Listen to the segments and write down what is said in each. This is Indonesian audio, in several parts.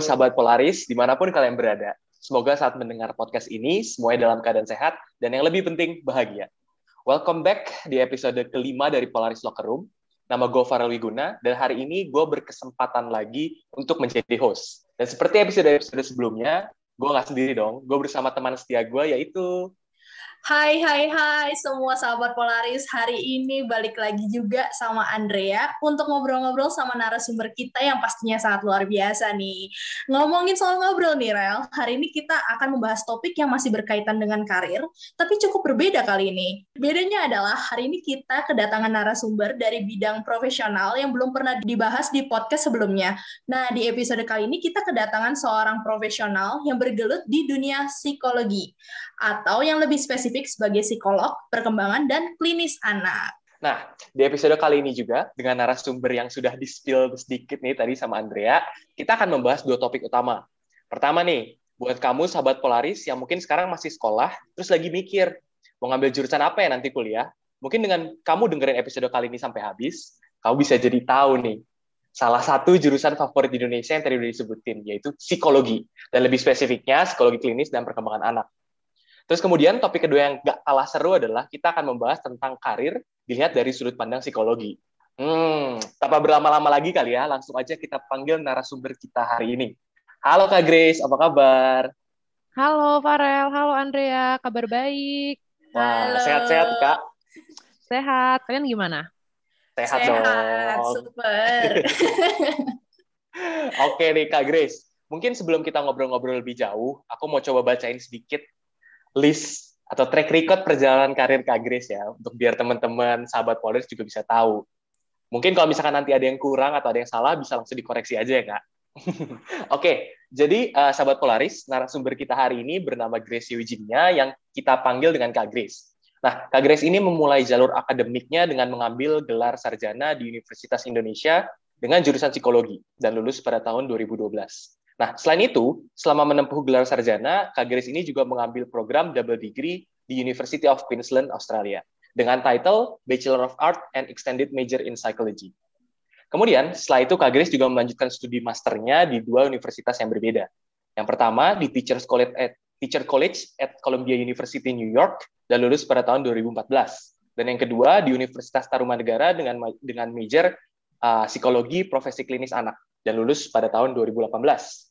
Sahabat Polaris, di mana pun kalian berada. Semoga saat mendengar podcast ini, semuanya dalam keadaan sehat, dan yang lebih penting, bahagia. Welcome back di episode kelima dari Polaris Locker Room. Nama gue Farel Wiguna, dan hari ini gue berkesempatan lagi untuk menjadi host. Dan seperti episode-episode sebelumnya, gue nggak sendiri dong. Gue bersama teman setia gue, yaitu Hai hai hai semua sahabat Polaris hari ini balik lagi juga sama Andrea untuk ngobrol-ngobrol sama narasumber kita yang pastinya sangat luar biasa nih. Ngomongin soal ngobrol nih Rel, hari ini kita akan membahas topik yang masih berkaitan dengan karir, tapi cukup berbeda kali ini. Bedanya adalah hari ini kita kedatangan narasumber dari bidang profesional yang belum pernah dibahas di podcast sebelumnya. Nah, di episode kali ini kita kedatangan seorang profesional yang bergelut di dunia psikologi atau yang lebih spesifik sebagai psikolog, perkembangan, dan klinis anak. Nah, di episode kali ini juga, dengan narasumber yang sudah di-spill sedikit nih tadi sama Andrea, kita akan membahas dua topik utama. Pertama nih, buat kamu sahabat Polaris yang mungkin sekarang masih sekolah, terus lagi mikir, mau ngambil jurusan apa ya nanti kuliah, mungkin dengan kamu dengerin episode kali ini sampai habis, kamu bisa jadi tahu nih, salah satu jurusan favorit di Indonesia yang tadi udah disebutin, yaitu psikologi. Dan lebih spesifiknya, psikologi klinis dan perkembangan anak. Terus kemudian topik kedua yang gak kalah seru adalah kita akan membahas tentang karir dilihat dari sudut pandang psikologi. Hmm, tanpa berlama-lama lagi kali ya, langsung aja kita panggil narasumber kita hari ini. Halo Kak Grace, apa kabar? Halo Farel, halo Andrea, kabar baik. Wah, sehat-sehat Kak? Sehat, kalian gimana? Sehat, sehat dong. super. Oke nih Kak Grace, mungkin sebelum kita ngobrol-ngobrol lebih jauh, aku mau coba bacain sedikit list atau track record perjalanan karir Kak Grace ya, untuk biar teman-teman sahabat Polaris juga bisa tahu. Mungkin kalau misalkan nanti ada yang kurang atau ada yang salah, bisa langsung dikoreksi aja ya Kak. Oke, okay, jadi uh, sahabat Polaris, narasumber kita hari ini bernama Grace Eugenia yang kita panggil dengan Kak Grace. Nah, Kak Grace ini memulai jalur akademiknya dengan mengambil gelar sarjana di Universitas Indonesia dengan jurusan psikologi dan lulus pada tahun 2012. Nah, selain itu, selama menempuh gelar sarjana, Kak Grace ini juga mengambil program double degree di University of Queensland, Australia, dengan title Bachelor of Art and Extended Major in Psychology. Kemudian, setelah itu Kak Grace juga melanjutkan studi masternya di dua universitas yang berbeda. Yang pertama di Teachers College at, Teacher College at Columbia University, New York, dan lulus pada tahun 2014. Dan yang kedua di Universitas Tarumanegara dengan dengan major uh, psikologi profesi klinis anak dan lulus pada tahun 2018.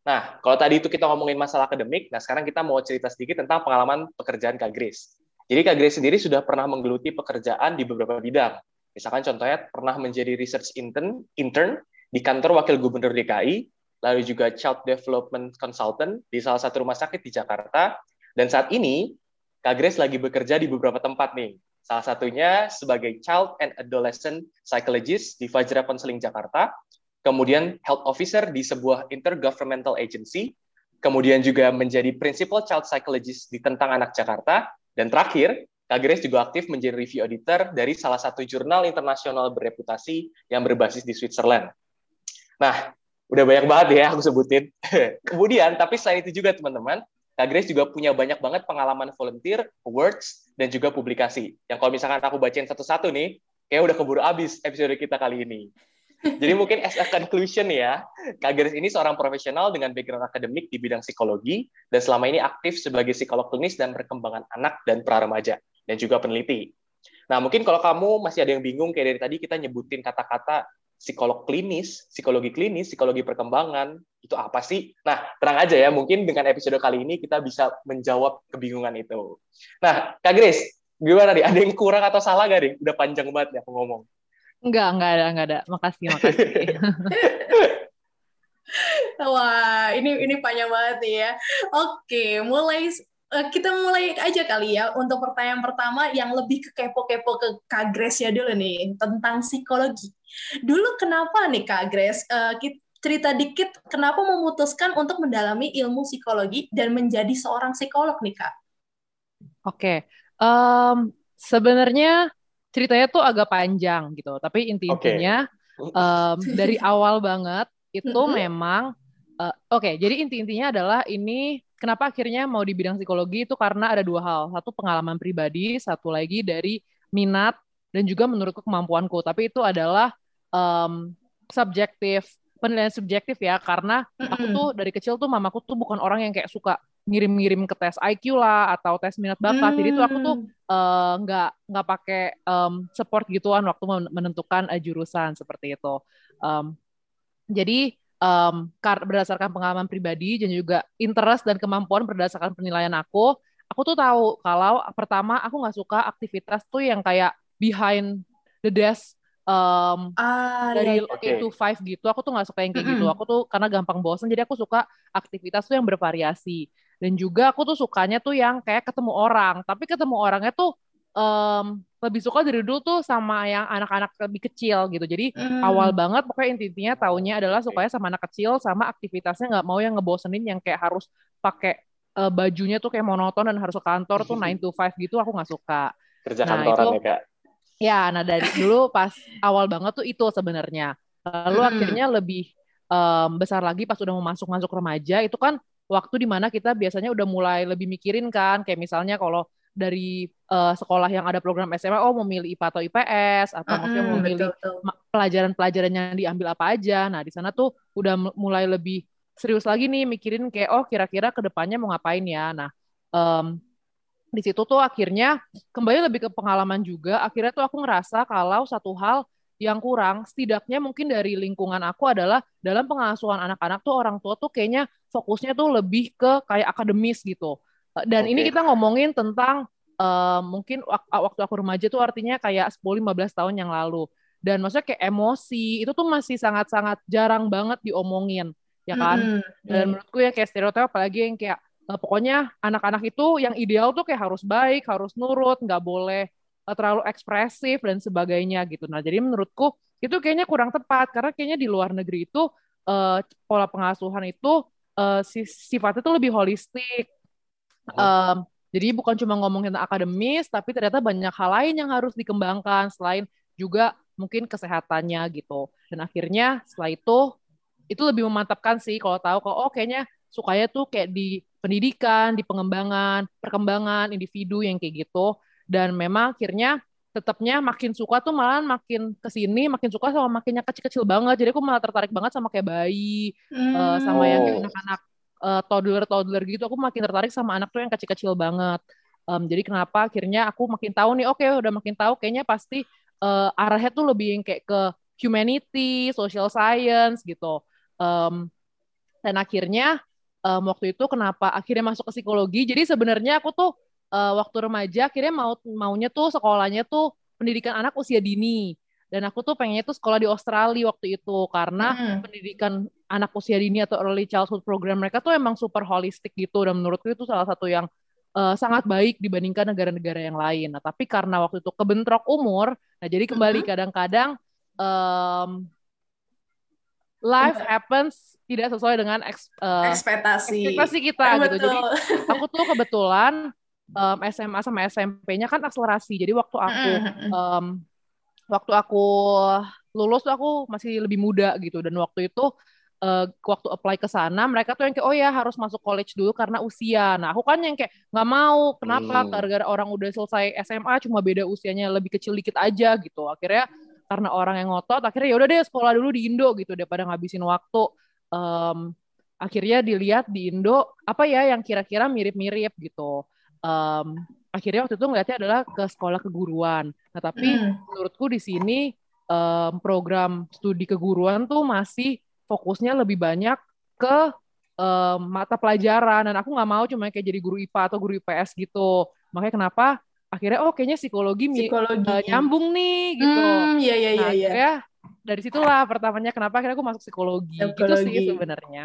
Nah, kalau tadi itu kita ngomongin masalah akademik, nah sekarang kita mau cerita sedikit tentang pengalaman pekerjaan Kak Grace. Jadi Kak Grace sendiri sudah pernah menggeluti pekerjaan di beberapa bidang. Misalkan contohnya pernah menjadi research intern, intern di kantor Wakil Gubernur DKI, lalu juga Child Development Consultant di salah satu rumah sakit di Jakarta, dan saat ini Kak Grace lagi bekerja di beberapa tempat nih. Salah satunya sebagai Child and Adolescent Psychologist di Fajra Counseling Jakarta, kemudian health officer di sebuah intergovernmental agency, kemudian juga menjadi principal child psychologist di Tentang Anak Jakarta, dan terakhir, Kak Grace juga aktif menjadi review editor dari salah satu jurnal internasional bereputasi yang berbasis di Switzerland. Nah, udah banyak banget ya aku sebutin. Kemudian, tapi selain itu juga teman-teman, Kak Grace juga punya banyak banget pengalaman volunteer, awards, dan juga publikasi. Yang kalau misalkan aku bacain satu-satu nih, kayak udah keburu habis episode kita kali ini. Jadi mungkin as a conclusion ya, Kak Garis ini seorang profesional dengan background akademik di bidang psikologi dan selama ini aktif sebagai psikolog klinis dan perkembangan anak dan pra remaja dan juga peneliti. Nah, mungkin kalau kamu masih ada yang bingung kayak dari tadi kita nyebutin kata-kata psikolog klinis, psikologi klinis, psikologi perkembangan, itu apa sih? Nah, tenang aja ya, mungkin dengan episode kali ini kita bisa menjawab kebingungan itu. Nah, Kak Grace, gimana nih? Ada yang kurang atau salah gak nih? Udah panjang banget ya aku ngomong. Enggak, enggak ada, enggak ada. Makasih, makasih. Wah, ini ini panjang banget ya. Oke, mulai eh, kita mulai aja kali ya untuk pertanyaan pertama yang lebih ke kepo-kepo ke Kak Grace ya dulu nih tentang psikologi. Dulu kenapa nih Kak Grace uh, cerita dikit kenapa memutuskan untuk mendalami ilmu psikologi dan menjadi seorang psikolog nih Kak? Oke, um, sebenarnya ceritanya tuh agak panjang gitu, tapi inti-intinya okay. um, dari awal banget itu memang uh, oke. Okay, jadi inti-intinya adalah ini kenapa akhirnya mau di bidang psikologi itu karena ada dua hal, satu pengalaman pribadi, satu lagi dari minat dan juga menurutku kemampuanku. Tapi itu adalah um, subjektif penilaian subjektif ya karena aku tuh dari kecil tuh mamaku tuh bukan orang yang kayak suka ngirim-ngirim ke tes IQ lah atau tes minat bakat. Mm. Jadi tuh aku tuh eh, nggak uh, nggak pakai um, support gituan waktu menentukan uh, jurusan seperti itu. Um, jadi um, berdasarkan pengalaman pribadi dan juga interest dan kemampuan berdasarkan penilaian aku, aku tuh tahu kalau pertama aku nggak suka aktivitas tuh yang kayak behind the desk um, ah, dari iya. okay. to five gitu aku tuh nggak suka yang kayak mm -hmm. gitu aku tuh karena gampang bosan jadi aku suka aktivitas tuh yang bervariasi dan juga aku tuh sukanya tuh yang kayak ketemu orang. Tapi ketemu orangnya tuh um, lebih suka dari dulu tuh sama yang anak-anak lebih kecil gitu. Jadi hmm. awal banget pokoknya intinya taunya adalah sukanya sama anak kecil sama aktivitasnya nggak mau yang ngebosenin yang kayak harus pakai uh, bajunya tuh kayak monoton dan harus ke kantor tuh 9 to 5 gitu aku nggak suka. Kerja nah, kantoran itu, ya kak? Ya nah dari dulu pas awal banget tuh itu sebenarnya. Lalu hmm. akhirnya lebih um, besar lagi pas udah mau masuk masuk remaja itu kan waktu di mana kita biasanya udah mulai lebih mikirin kan kayak misalnya kalau dari uh, sekolah yang ada program SMA oh mau milih IPA atau IPS atau mm, maksudnya mau milih pelajaran-pelajaran yang diambil apa aja. Nah di sana tuh udah mulai lebih serius lagi nih mikirin kayak oh kira-kira ke depannya mau ngapain ya. Nah um, di situ tuh akhirnya kembali lebih ke pengalaman juga. Akhirnya tuh aku ngerasa kalau satu hal yang kurang setidaknya mungkin dari lingkungan aku adalah dalam pengasuhan anak-anak tuh orang tua tuh kayaknya fokusnya tuh lebih ke kayak akademis gitu. Eh, dan okay. ini kita ngomongin tentang uh, mungkin waktu aku remaja tuh artinya kayak 10-15 tahun yang lalu. Dan maksudnya kayak emosi itu tuh masih sangat-sangat jarang banget diomongin, ya kan? Mm -hmm. Dan menurutku ya kayak stereotip apalagi yang kayak uh, pokoknya anak-anak itu yang ideal tuh kayak harus baik, harus nurut, nggak boleh terlalu ekspresif dan sebagainya gitu. Nah, jadi menurutku itu kayaknya kurang tepat karena kayaknya di luar negeri itu uh, pola pengasuhan itu uh, sifatnya itu lebih holistik. Um, jadi bukan cuma ngomongin tentang akademis, tapi ternyata banyak hal lain yang harus dikembangkan selain juga mungkin kesehatannya gitu. Dan akhirnya setelah itu itu lebih memantapkan sih kalau tahu kalau oh kayaknya sukanya tuh kayak di pendidikan, di pengembangan, perkembangan individu yang kayak gitu dan memang akhirnya tetapnya makin suka tuh malah makin ke sini makin suka sama makinnya kecil-kecil banget jadi aku malah tertarik banget sama kayak bayi hmm. uh, sama yang kayak oh. anak-anak uh, toddler toddler gitu aku makin tertarik sama anak tuh yang kecil-kecil banget um, jadi kenapa akhirnya aku makin tahu nih oke okay, udah makin tahu kayaknya pasti uh, arahnya tuh lebih yang kayak ke humanity social science gitu um, dan akhirnya um, waktu itu kenapa akhirnya masuk ke psikologi jadi sebenarnya aku tuh uh, waktu remaja akhirnya mau maunya tuh sekolahnya tuh pendidikan anak usia dini dan aku tuh pengennya tuh sekolah di Australia waktu itu karena hmm. pendidikan anak usia dini atau early childhood program mereka tuh emang super holistik gitu dan menurutku itu salah satu yang uh, sangat baik dibandingkan negara-negara yang lain. Nah tapi karena waktu itu kebentrok umur, nah jadi kembali kadang-kadang um, life happens tidak sesuai dengan eks, uh, ekspektasi ekspektasi kita eh, gitu. Jadi aku tuh kebetulan um, SMA sama SMP-nya kan akselerasi. Jadi waktu aku um, waktu aku lulus tuh aku masih lebih muda gitu dan waktu itu uh, waktu apply ke sana mereka tuh yang kayak oh ya harus masuk college dulu karena usia. Nah, aku kan yang kayak nggak mau. Kenapa? Hmm. Gara-gara orang udah selesai SMA cuma beda usianya lebih kecil dikit aja gitu. Akhirnya karena orang yang ngotot akhirnya ya udah deh sekolah dulu di Indo gitu daripada ngabisin waktu. Um, akhirnya dilihat di Indo apa ya yang kira-kira mirip-mirip gitu um, akhirnya waktu itu ngeliatnya adalah ke sekolah keguruan. Nah tapi mm. menurutku di sini um, program studi keguruan tuh masih fokusnya lebih banyak ke um, mata pelajaran dan aku nggak mau cuma kayak jadi guru IPA atau guru IPS gitu. Makanya kenapa akhirnya oh kayaknya psikologi, psikologi. Uh, nyambung nih gitu. Hmm, iya iya iya. Nah, iya dari situlah pertamanya kenapa akhirnya aku masuk psikologi, gitu psikologi. itu sih sebenarnya.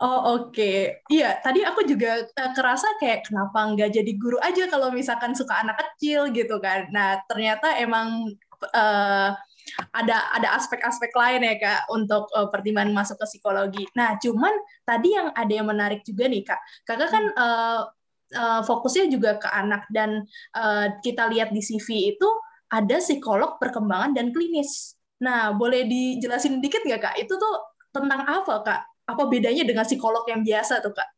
Oh oke, okay. iya tadi aku juga uh, kerasa kayak kenapa nggak jadi guru aja kalau misalkan suka anak kecil gitu kan. Nah ternyata emang uh, ada ada aspek-aspek lain ya kak untuk uh, pertimbangan masuk ke psikologi. Nah cuman tadi yang ada yang menarik juga nih kak, kakak kan uh, uh, fokusnya juga ke anak dan uh, kita lihat di CV itu ada psikolog perkembangan dan klinis. Nah, boleh dijelasin dikit nggak, Kak? Itu tuh tentang apa, Kak? Apa bedanya dengan psikolog yang biasa tuh, Kak?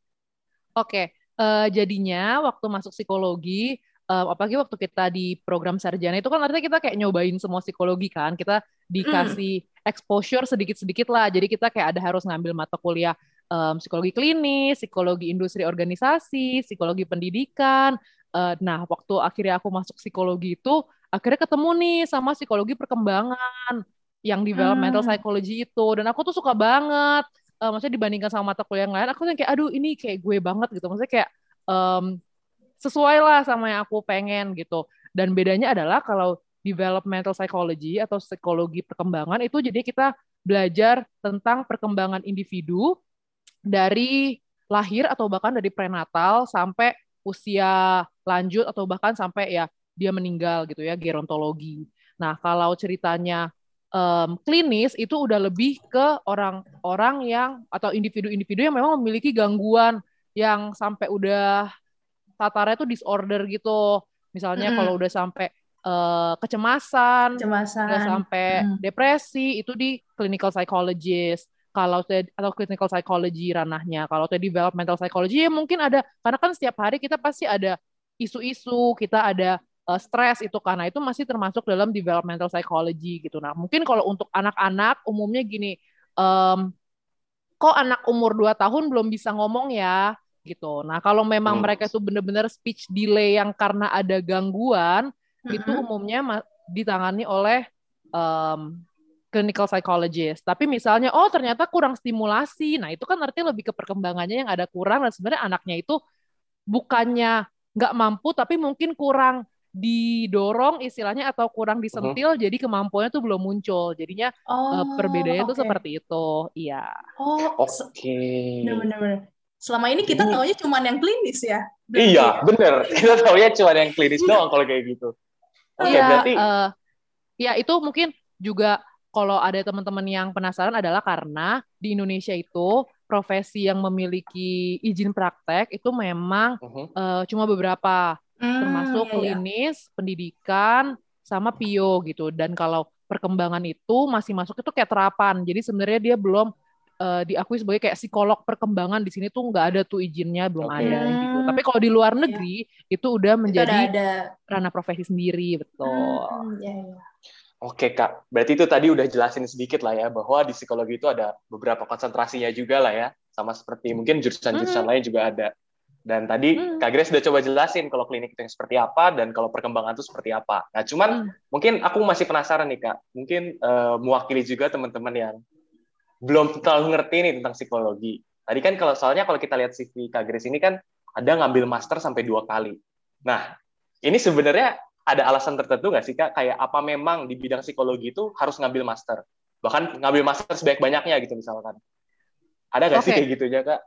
Oke, uh, jadinya waktu masuk psikologi, um, apalagi waktu kita di program sarjana itu kan artinya kita kayak nyobain semua psikologi kan kita dikasih mm. exposure sedikit-sedikit lah jadi kita kayak ada harus ngambil mata kuliah um, psikologi klinis psikologi industri organisasi psikologi pendidikan uh, nah waktu akhirnya aku masuk psikologi itu akhirnya ketemu nih sama psikologi perkembangan yang developmental hmm. psychology itu dan aku tuh suka banget uh, maksudnya dibandingkan sama mata kuliah yang lain aku tuh kayak aduh ini kayak gue banget gitu maksudnya kayak um, sesuai lah sama yang aku pengen gitu. Dan bedanya adalah kalau developmental psychology atau psikologi perkembangan itu jadi kita belajar tentang perkembangan individu dari lahir atau bahkan dari prenatal sampai usia lanjut atau bahkan sampai ya dia meninggal gitu ya gerontologi. Nah kalau ceritanya um, klinis itu udah lebih ke orang-orang yang atau individu-individu yang memang memiliki gangguan yang sampai udah tatarnya tuh disorder gitu. Misalnya mm. kalau udah sampai uh, kecemasan, kecemasan, udah sampai mm. depresi itu di clinical psychologist. Kalau atau clinical psychology ranahnya, kalau tadi developmental psychology ya mungkin ada karena kan setiap hari kita pasti ada isu-isu, kita ada uh, stres itu karena itu masih termasuk dalam developmental psychology gitu. Nah, mungkin kalau untuk anak-anak umumnya gini, um, kok anak umur 2 tahun belum bisa ngomong ya? gitu. Nah, kalau memang hmm. mereka itu benar-benar speech delay yang karena ada gangguan, hmm. itu umumnya ditangani oleh um, clinical psychologist. Tapi misalnya, oh ternyata kurang stimulasi, nah itu kan artinya lebih ke perkembangannya yang ada kurang dan sebenarnya anaknya itu bukannya nggak mampu, tapi mungkin kurang didorong istilahnya atau kurang disentil, uh -huh. jadi kemampuannya tuh belum muncul. Jadinya oh, uh, perbedaannya okay. tuh seperti itu, iya. Oh, oke. Okay. Benar-benar selama ini kita taunya cuma yang klinis ya. Berarti iya, ya? bener. Kita taunya cuma yang klinis doang kalau kayak gitu. Oke, okay, ya, berarti uh, ya itu mungkin juga kalau ada teman-teman yang penasaran adalah karena di Indonesia itu profesi yang memiliki izin praktek itu memang uh -huh. uh, cuma beberapa hmm, termasuk iya, iya. klinis, pendidikan sama PIO gitu. Dan kalau perkembangan itu masih masuk itu kayak terapan. Jadi sebenarnya dia belum uh, diakui sebagai kayak psikolog perkembangan di sini tuh nggak ada tuh izinnya belum okay. ada gitu. Tapi kalau di luar iya. negeri yeah. itu udah menjadi itu ada. ranah profesi sendiri betul. Hmm, yeah, yeah. Oke kak, berarti itu tadi udah jelasin sedikit lah ya bahwa di psikologi itu ada beberapa konsentrasinya juga lah ya, sama seperti mungkin jurusan-jurusan hmm. lain juga ada. Dan tadi hmm. Kak Grace sudah coba jelasin kalau klinik itu yang seperti apa dan kalau perkembangan itu seperti apa. Nah, cuman hmm. mungkin aku masih penasaran nih Kak, mungkin uh, mewakili juga teman-teman yang belum terlalu ngerti nih tentang psikologi. Tadi kan kalau soalnya kalau kita lihat CV Kak Grace ini kan ada ngambil master sampai dua kali. Nah, ini sebenarnya ada alasan tertentu nggak sih Kak? Kayak apa memang di bidang psikologi itu harus ngambil master? Bahkan ngambil master sebanyak-banyaknya gitu misalkan. Ada nggak okay. sih kayak gitu ya Kak?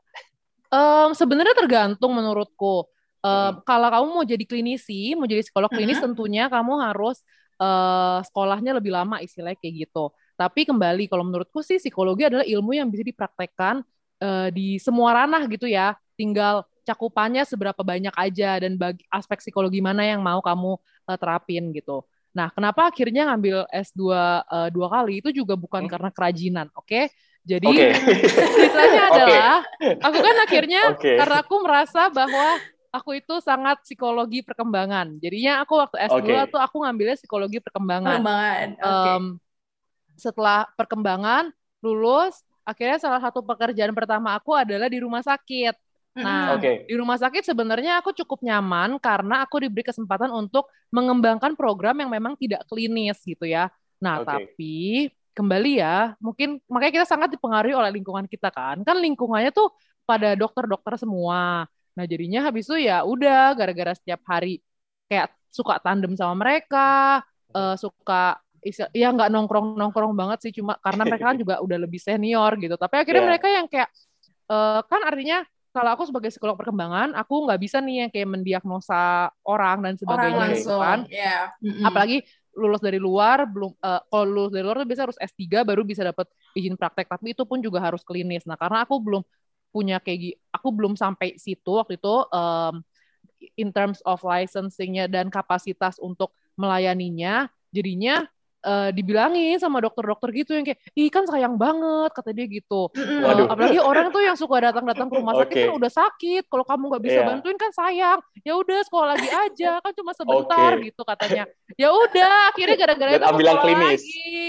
Um, sebenarnya tergantung menurutku. Um. Kalau kamu mau jadi klinisi, mau jadi psikolog klinis, hmm. tentunya kamu harus uh, sekolahnya lebih lama istilahnya kayak gitu. Tapi kembali kalau menurutku sih psikologi adalah ilmu yang bisa dipraktekkan uh, di semua ranah gitu ya. Tinggal cakupannya seberapa banyak aja dan bagi aspek psikologi mana yang mau kamu uh, terapin gitu. Nah, kenapa akhirnya ngambil S2 uh, dua kali itu juga bukan hmm. karena kerajinan, oke? Okay? Jadi okay. ceritanya adalah okay. aku kan akhirnya okay. karena aku merasa bahwa aku itu sangat psikologi perkembangan. Jadinya aku waktu S2 okay. tuh aku ngambilnya psikologi perkembangan. Perkembangan. Okay. Um, setelah perkembangan lulus akhirnya salah satu pekerjaan pertama aku adalah di rumah sakit. Nah, okay. di rumah sakit sebenarnya aku cukup nyaman karena aku diberi kesempatan untuk mengembangkan program yang memang tidak klinis gitu ya. Nah, okay. tapi kembali ya, mungkin makanya kita sangat dipengaruhi oleh lingkungan kita kan. Kan lingkungannya tuh pada dokter-dokter semua. Nah, jadinya habis itu ya udah gara-gara setiap hari kayak suka tandem sama mereka, uh, suka ya nggak nongkrong nongkrong banget sih cuma karena mereka kan juga udah lebih senior gitu tapi akhirnya yeah. mereka yang kayak uh, kan artinya kalau aku sebagai psikolog perkembangan aku nggak bisa nih yang kayak mendiagnosa orang dan sebagainya orang gitu kan yeah. mm-hmm. apalagi lulus dari luar belum uh, kalau lulus dari luar tuh biasa harus S3 baru bisa dapat izin praktek. Tapi itu pun juga harus klinis. Nah karena aku belum punya kayak aku belum sampai situ waktu itu um, in terms of licensingnya dan kapasitas untuk melayaninya jadinya uh, dibilangin sama dokter-dokter gitu yang kayak ih kan sayang banget kata dia gitu. Waduh. Uh, apalagi orang tuh yang suka datang-datang ke rumah sakit okay. kan udah sakit. Kalau kamu nggak bisa yeah. bantuin kan sayang. Ya udah sekolah lagi aja kan cuma sebentar okay. gitu katanya. Ya udah akhirnya gara-gara itu ambilan klinis. Lagi.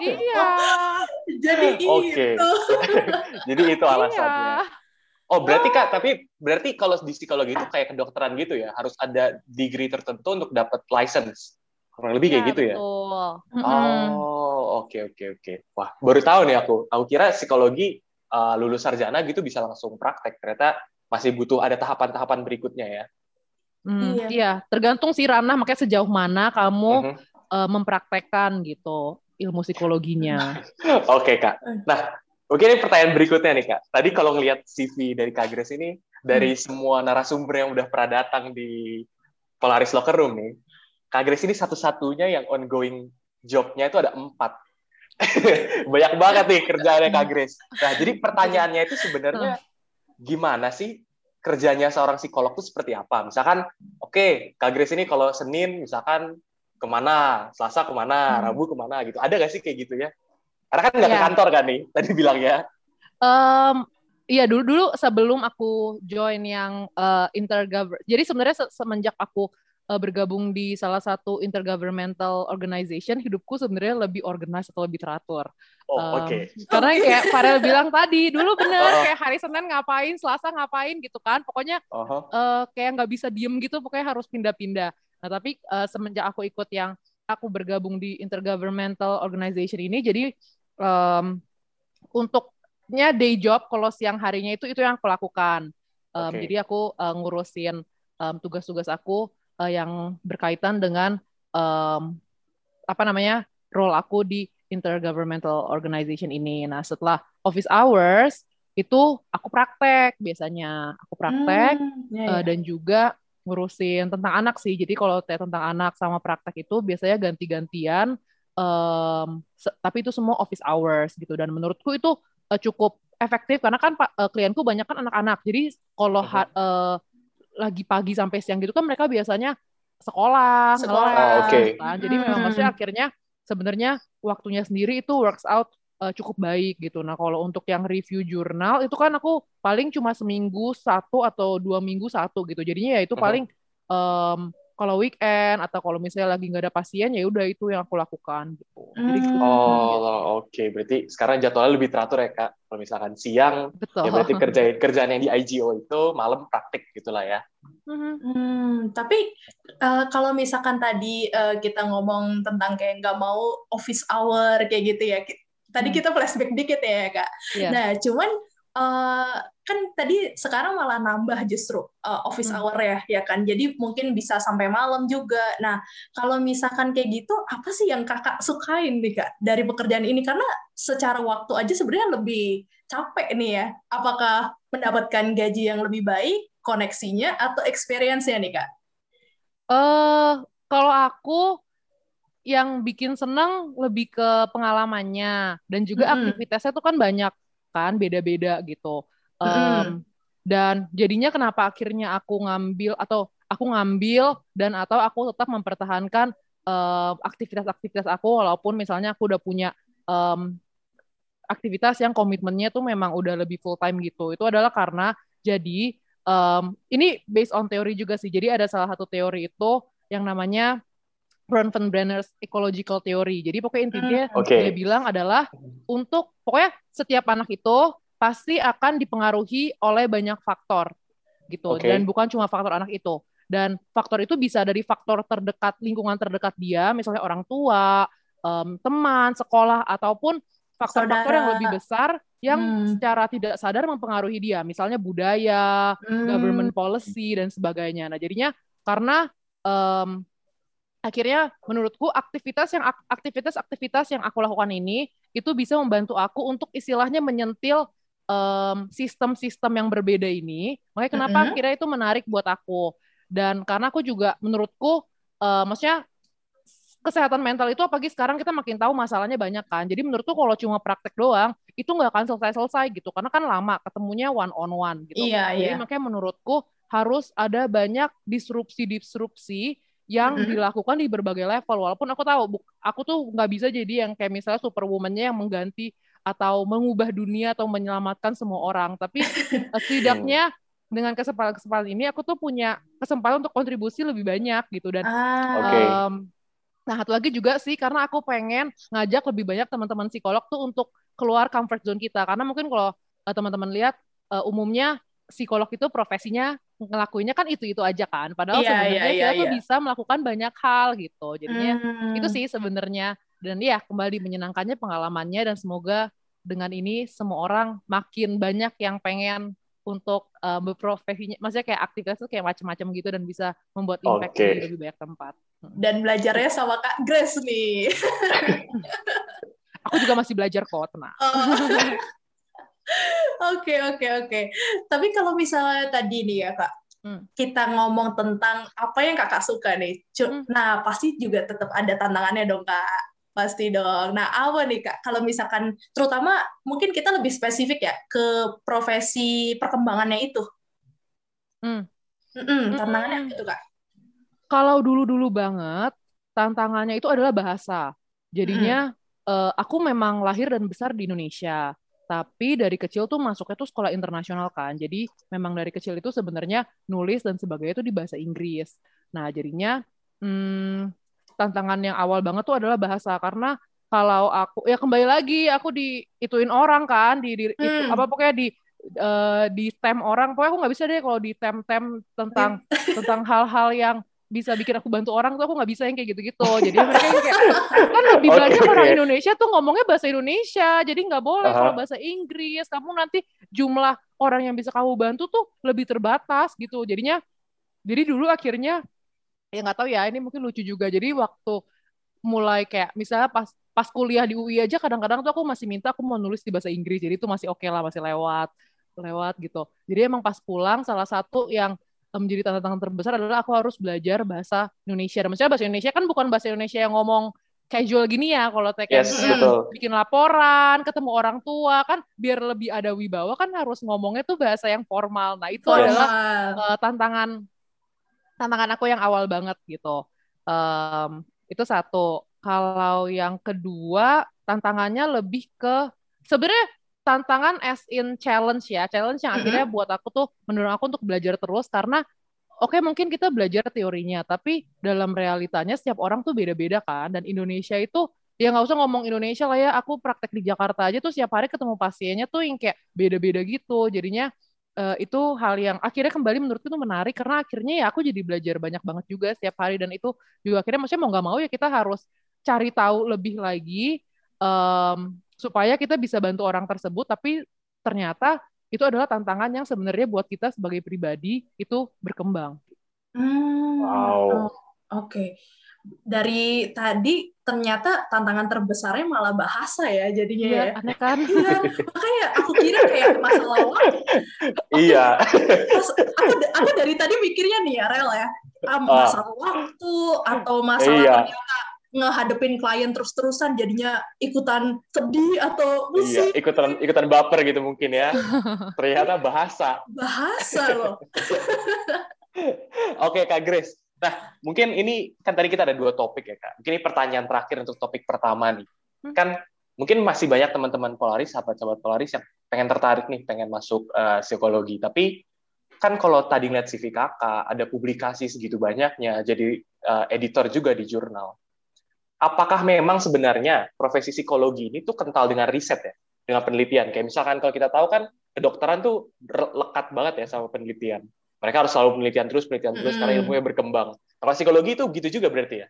iya. Jadi okay. itu. Jadi itu alasannya. Iya. Oh berarti kak, tapi berarti kalau di psikologi itu kayak kedokteran gitu ya, harus ada degree tertentu untuk dapat license, kurang lebih kayak ya, gitu ya? Betul. Oh oke oke oke. Wah baru tahu nih aku. Aku kira psikologi uh, lulus sarjana gitu bisa langsung praktek. Ternyata masih butuh ada tahapan-tahapan berikutnya ya. Hmm, iya. iya, tergantung sih ranah makanya sejauh mana kamu uh -huh. uh, mempraktekkan gitu ilmu psikologinya. Oke okay, kak. Nah Oke, ini pertanyaan berikutnya nih Kak. Tadi kalau ngelihat CV dari Kak Grace ini, dari hmm. semua narasumber yang udah pernah datang di Polaris Locker Room nih, Kak Grace ini satu-satunya yang ongoing jobnya itu ada empat. Banyak banget nih kerjaannya Kak Grace. Nah, jadi pertanyaannya itu sebenarnya gimana sih kerjanya seorang psikolog itu seperti apa? Misalkan, oke, okay, Kak Grace ini kalau Senin misalkan ke mana, Selasa ke mana, hmm. Rabu ke mana gitu. Ada gak sih kayak gitu ya? Karena kan nggak yeah. ke iya. kantor kan nih, tadi bilang ya. Um, Iya dulu dulu sebelum aku join yang uh, intergovernment. Jadi sebenarnya se semenjak aku uh, bergabung di salah satu intergovernmental organization, hidupku sebenarnya lebih organized atau lebih teratur. Oh, um, oke. Okay. Karena kayak Farel bilang tadi, dulu bener uh -huh. kayak hari Senin ngapain, Selasa ngapain gitu kan. Pokoknya uh -huh. uh, kayak nggak bisa diem gitu, pokoknya harus pindah-pindah. Nah tapi uh, semenjak aku ikut yang aku bergabung di intergovernmental organization ini, jadi um, untuknya day job kalau siang harinya itu itu yang aku lakukan. Um, okay. Jadi aku uh, ngurusin tugas-tugas aku uh, yang berkaitan dengan um, apa namanya role aku di intergovernmental organization ini. Nah setelah office hours itu aku praktek biasanya aku praktek hmm, yeah, yeah. Uh, dan juga ngurusin tentang anak sih. Jadi kalau tentang anak sama praktek itu biasanya ganti-gantian um, tapi itu semua office hours gitu dan menurutku itu uh, cukup efektif karena kan uh, klienku banyak kan anak-anak jadi kalau uh -huh. uh, lagi pagi sampai siang gitu kan mereka biasanya sekolah, sekolah. Oh, okay. kan jadi hmm. memang maksudnya akhirnya sebenarnya waktunya sendiri itu works out uh, cukup baik gitu. Nah kalau untuk yang review jurnal itu kan aku paling cuma seminggu satu atau dua minggu satu gitu. Jadinya ya itu paling um, kalau weekend atau kalau misalnya lagi nggak ada pasien ya udah itu yang aku lakukan gitu. Jadi gitu. Oh, oke. Okay. Berarti sekarang jadwalnya lebih teratur ya kak. Kalau misalkan siang, Betul. ya berarti kerjain kerjaan yang di IGO itu malam praktik gitulah ya. Mm-hmm. Hmm, tapi uh, kalau misalkan tadi uh, kita ngomong tentang kayak nggak mau office hour kayak gitu ya. Tadi hmm. kita flashback dikit ya kak. Yeah. Nah, cuman uh, kan tadi sekarang malah nambah justru uh, office hmm. hour ya, ya kan. Jadi mungkin bisa sampai malam juga. Nah, kalau misalkan kayak gitu, apa sih yang kakak sukain nih kak dari pekerjaan ini? Karena secara waktu aja sebenarnya lebih capek nih ya. Apakah mendapatkan gaji yang lebih baik, koneksinya, atau experience-nya nih kak? Eh, uh, kalau aku yang bikin seneng lebih ke pengalamannya dan juga -hmm. aktivitasnya tuh kan banyak kan beda-beda gitu. Um, mm. dan jadinya kenapa akhirnya aku ngambil atau aku ngambil dan atau aku tetap mempertahankan aktivitas-aktivitas uh, aku walaupun misalnya aku udah punya um, aktivitas yang komitmennya tuh memang udah lebih full time gitu. Itu adalah karena jadi um, ini based on teori juga sih. Jadi ada salah satu teori itu yang namanya Bronfenbrenner's ecological theory. Jadi pokoknya intinya hmm. okay. dia bilang adalah untuk pokoknya setiap anak itu pasti akan dipengaruhi oleh banyak faktor gitu okay. dan bukan cuma faktor anak itu. Dan faktor itu bisa dari faktor terdekat lingkungan terdekat dia, misalnya orang tua, um, teman, sekolah ataupun faktor-faktor yang lebih besar yang hmm. secara tidak sadar mempengaruhi dia, misalnya budaya, hmm. government policy dan sebagainya. Nah, jadinya karena um, akhirnya menurutku aktivitas yang aktivitas-aktivitas yang aku lakukan ini itu bisa membantu aku untuk istilahnya menyentil um, sistem-sistem yang berbeda ini. Makanya kenapa mm -hmm. akhirnya itu menarik buat aku. Dan karena aku juga menurutku uh, maksudnya kesehatan mental itu apalagi sekarang kita makin tahu masalahnya banyak kan. Jadi menurutku kalau cuma praktek doang itu nggak akan selesai-selesai gitu. Karena kan lama ketemunya one on one gitu. Iya, Jadi iya. makanya menurutku harus ada banyak disrupsi-disrupsi yang mm-hmm. dilakukan di berbagai level. Walaupun aku tahu, aku tuh nggak bisa jadi yang kayak misalnya superwoman-nya yang mengganti atau mengubah dunia atau menyelamatkan semua orang. Tapi eh, setidaknya dengan kesempatan-kesempatan ini aku tuh punya kesempatan untuk kontribusi lebih banyak gitu dan ah. okay. um, nah satu lagi juga sih karena aku pengen ngajak lebih banyak teman-teman psikolog tuh untuk keluar comfort zone kita karena mungkin kalau uh, teman-teman lihat uh, umumnya psikolog itu profesinya ngelakuinnya kan itu-itu aja kan. Padahal yeah, sebenarnya yeah, kita yeah, tuh yeah. bisa melakukan banyak hal gitu. Jadinya hmm. itu sih sebenarnya dan ya kembali menyenangkannya pengalamannya dan semoga dengan ini semua orang makin banyak yang pengen untuk uh, berprofesinya, maksudnya kayak aktivitas tuh kayak macam-macam gitu dan bisa membuat impact okay. di lebih banyak tempat. Hmm. Dan belajarnya sama Kak Grace nih. Aku juga masih belajar kok, tenang. Oh. Oke, oke, oke. Tapi kalau misalnya tadi nih ya, Kak, hmm. kita ngomong tentang apa yang Kakak suka nih. Hmm. Nah, pasti juga tetap ada tantangannya dong, Kak. Pasti dong. Nah, apa nih, Kak? Kalau misalkan, terutama mungkin kita lebih spesifik ya, ke profesi perkembangannya itu. Hmm. Mm-mm, tantangannya hmm. itu, Kak? Kalau dulu-dulu banget, tantangannya itu adalah bahasa. Jadinya, hmm. uh, aku memang lahir dan besar di Indonesia tapi dari kecil tuh masuknya tuh sekolah internasional kan. Jadi memang dari kecil itu sebenarnya nulis dan sebagainya itu di bahasa Inggris. Nah, jadinya hmm, tantangan yang awal banget tuh adalah bahasa karena kalau aku ya kembali lagi aku di ituin orang kan di, di hmm. itu apa pokoknya di uh, di tem orang pokoknya aku nggak bisa deh kalau di tem tem tentang tentang hal-hal yang bisa bikin aku bantu orang tuh aku nggak bisa yang kayak gitu-gitu. Jadi mereka yang kayak kan lebih okay, banyak okay. orang Indonesia tuh ngomongnya bahasa Indonesia jadi nggak boleh uh -huh. kalau bahasa Inggris. Kamu nanti jumlah orang yang bisa kamu bantu tuh lebih terbatas gitu. Jadinya jadi dulu akhirnya ya nggak tahu ya ini mungkin lucu juga. Jadi waktu mulai kayak misalnya pas pas kuliah di UI aja kadang-kadang tuh aku masih minta aku mau nulis di bahasa Inggris. Jadi itu masih oke okay lah masih lewat lewat gitu. Jadi emang pas pulang salah satu yang menjadi tantangan terbesar adalah aku harus belajar bahasa Indonesia. Dan maksudnya bahasa Indonesia kan bukan bahasa Indonesia yang ngomong casual gini ya kalau TK yes, bikin laporan, ketemu orang tua kan biar lebih ada wibawa kan harus ngomongnya tuh bahasa yang formal. Nah, itu formal. adalah uh, tantangan tantangan aku yang awal banget gitu. Um, itu satu. Kalau yang kedua tantangannya lebih ke sebenarnya tantangan as in challenge ya challenge yang akhirnya mm -hmm. buat aku tuh mendorong aku untuk belajar terus karena oke okay, mungkin kita belajar teorinya tapi dalam realitanya setiap orang tuh beda-beda kan dan Indonesia itu ya nggak usah ngomong Indonesia lah ya aku praktek di Jakarta aja tuh setiap hari ketemu pasiennya tuh yang kayak beda-beda gitu jadinya uh, itu hal yang akhirnya kembali menurutku tuh menarik karena akhirnya ya aku jadi belajar banyak banget juga setiap hari dan itu juga akhirnya maksudnya mau nggak mau ya kita harus cari tahu lebih lagi um, supaya kita bisa bantu orang tersebut tapi ternyata itu adalah tantangan yang sebenarnya buat kita sebagai pribadi itu berkembang. Hmm, wow. Oh, Oke. Okay. Dari tadi ternyata tantangan terbesarnya malah bahasa ya jadinya iya, ya. Aneh kan? Iya. Makanya aku kira kayak masalah waktu. iya. Mas, aku, aku dari tadi mikirnya nih ya Rel ya. Ah, masalah uh. waktu atau masalah iya. ternyata ngehadepin klien terus-terusan jadinya ikutan sedih atau musik. Iya, ikutan ikutan baper gitu mungkin ya. Ternyata bahasa. Bahasa loh. Oke, Kak Grace. Nah, mungkin ini kan tadi kita ada dua topik ya, Kak. Mungkin ini pertanyaan terakhir untuk topik pertama nih. Hmm. Kan mungkin masih banyak teman-teman Polaris, sahabat-sahabat Polaris yang pengen tertarik nih, pengen masuk uh, psikologi. Tapi kan kalau tadi ngeliat CV kakak, ada publikasi segitu banyaknya, jadi uh, editor juga di jurnal apakah memang sebenarnya profesi psikologi ini tuh kental dengan riset ya, dengan penelitian. Kayak misalkan kalau kita tahu kan kedokteran tuh lekat banget ya sama penelitian. Mereka harus selalu penelitian terus, penelitian terus mm. karena ilmunya berkembang. Kalau psikologi itu gitu juga berarti ya?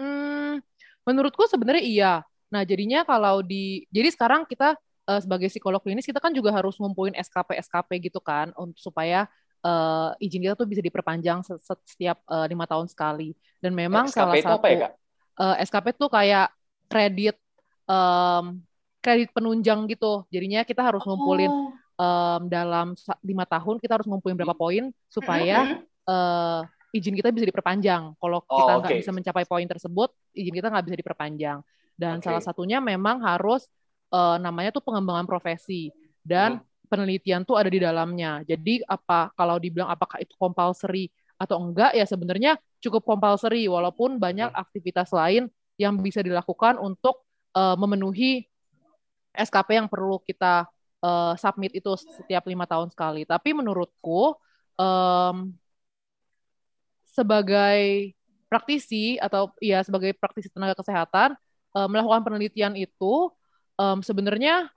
Hmm, menurutku sebenarnya iya. Nah jadinya kalau di, jadi sekarang kita uh, sebagai psikolog klinis kita kan juga harus ngumpulin SKP SKP gitu kan, untuk supaya uh, izin kita tuh bisa diperpanjang setiap uh, lima tahun sekali. Dan memang SKP salah satu apa ya, Kak? Uh, eh, SKP tuh kayak kredit um, kredit penunjang gitu. Jadinya kita harus ngumpulin oh. um, dalam lima tahun kita harus ngumpulin berapa poin supaya uh, izin kita bisa diperpanjang. Kalau oh, kita nggak okay. bisa mencapai poin tersebut, izin kita nggak bisa diperpanjang. Dan okay. salah satunya memang harus uh, namanya tuh pengembangan profesi dan hmm. penelitian tuh ada di dalamnya. Jadi apa kalau dibilang apakah itu compulsory atau enggak ya sebenarnya cukup compulsory walaupun banyak hmm. aktivitas lain yang bisa dilakukan untuk uh, memenuhi SKP yang perlu kita uh, submit itu setiap lima tahun sekali. Tapi menurutku um, sebagai praktisi atau ya sebagai praktisi tenaga kesehatan uh, melakukan penelitian itu um, sebenarnya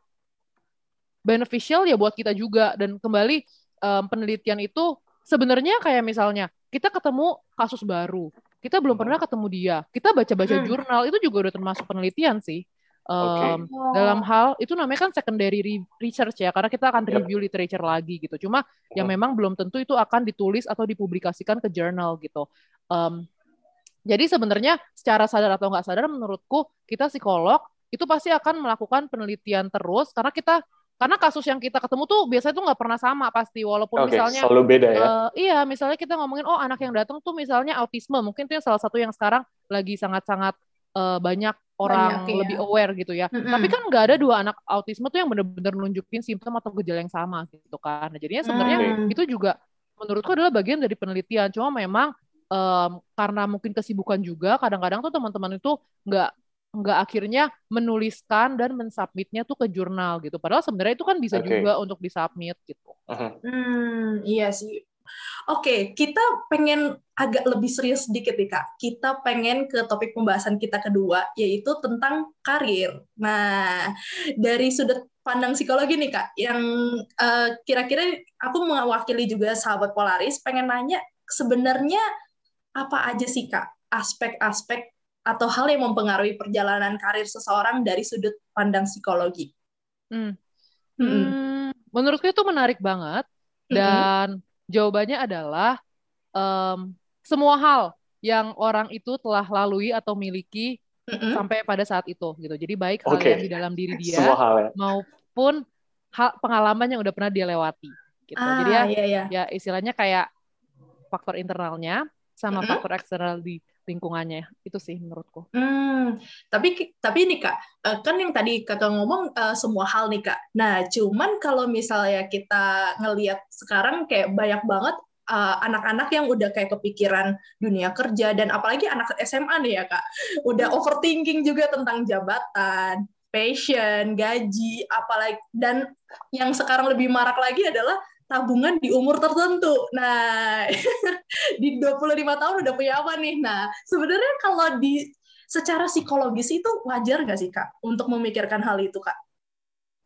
beneficial ya buat kita juga dan kembali um, penelitian itu sebenarnya kayak misalnya kita ketemu kasus baru kita belum pernah ketemu dia kita baca-baca hmm. jurnal itu juga udah termasuk penelitian sih um, okay. dalam hal itu namanya kan secondary research ya karena kita akan review yep. literature lagi gitu cuma hmm. yang memang belum tentu itu akan ditulis atau dipublikasikan ke jurnal gitu um, jadi sebenarnya secara sadar atau nggak sadar menurutku kita psikolog itu pasti akan melakukan penelitian terus karena kita karena kasus yang kita ketemu tuh biasanya tuh nggak pernah sama pasti walaupun okay, misalnya selalu beda ya uh, iya misalnya kita ngomongin oh anak yang datang tuh misalnya autisme mungkin itu yang salah satu yang sekarang lagi sangat-sangat uh, banyak orang banyak, iya. lebih aware gitu ya mm-hmm. tapi kan nggak ada dua anak autisme tuh yang benar-benar nunjukin simptom atau gejala yang sama gitu kan nah, jadinya sebenarnya mm. itu juga menurutku adalah bagian dari penelitian cuma memang um, karena mungkin kesibukan juga kadang-kadang tuh teman-teman itu nggak nggak akhirnya menuliskan dan mensubmitnya tuh ke jurnal gitu. Padahal sebenarnya itu kan bisa okay. juga untuk disubmit gitu. Uh-huh. Hmm, iya sih. Oke, kita pengen agak lebih serius sedikit nih kak. Kita pengen ke topik pembahasan kita kedua, yaitu tentang karir. Nah, dari sudut pandang psikologi nih kak, yang uh, kira-kira aku mewakili juga sahabat Polaris, pengen nanya sebenarnya apa aja sih kak aspek-aspek atau hal yang mempengaruhi perjalanan karir seseorang dari sudut pandang psikologi? Hmm. Hmm. Hmm. Menurutku itu menarik banget dan hmm. jawabannya adalah um, semua hal yang orang itu telah lalui atau miliki mm-hmm. sampai pada saat itu gitu. Jadi baik hal okay. yang di dalam diri dia hal, ya. maupun hal pengalaman yang udah pernah dia lewati gitu. Ah, Jadi ya iya, iya. ya istilahnya kayak faktor internalnya sama mm-hmm. faktor eksternal di lingkungannya itu sih menurutku. Hmm, tapi tapi ini kak eh, kan yang tadi kakak ngomong uh, semua hal nih kak. Nah cuman kalau misalnya kita ngelihat sekarang kayak banyak banget anak eh, anak-anak yang udah kayak kepikiran dunia kerja dan apalagi anak SMA nih ya kak, udah overthinking juga tentang jabatan, passion, gaji, apalagi dan yang sekarang lebih marak lagi adalah tabungan di umur tertentu. Nah, di 25 tahun udah punya apa nih? Nah, sebenarnya kalau di secara psikologis itu wajar nggak sih, Kak, untuk memikirkan hal itu, Kak?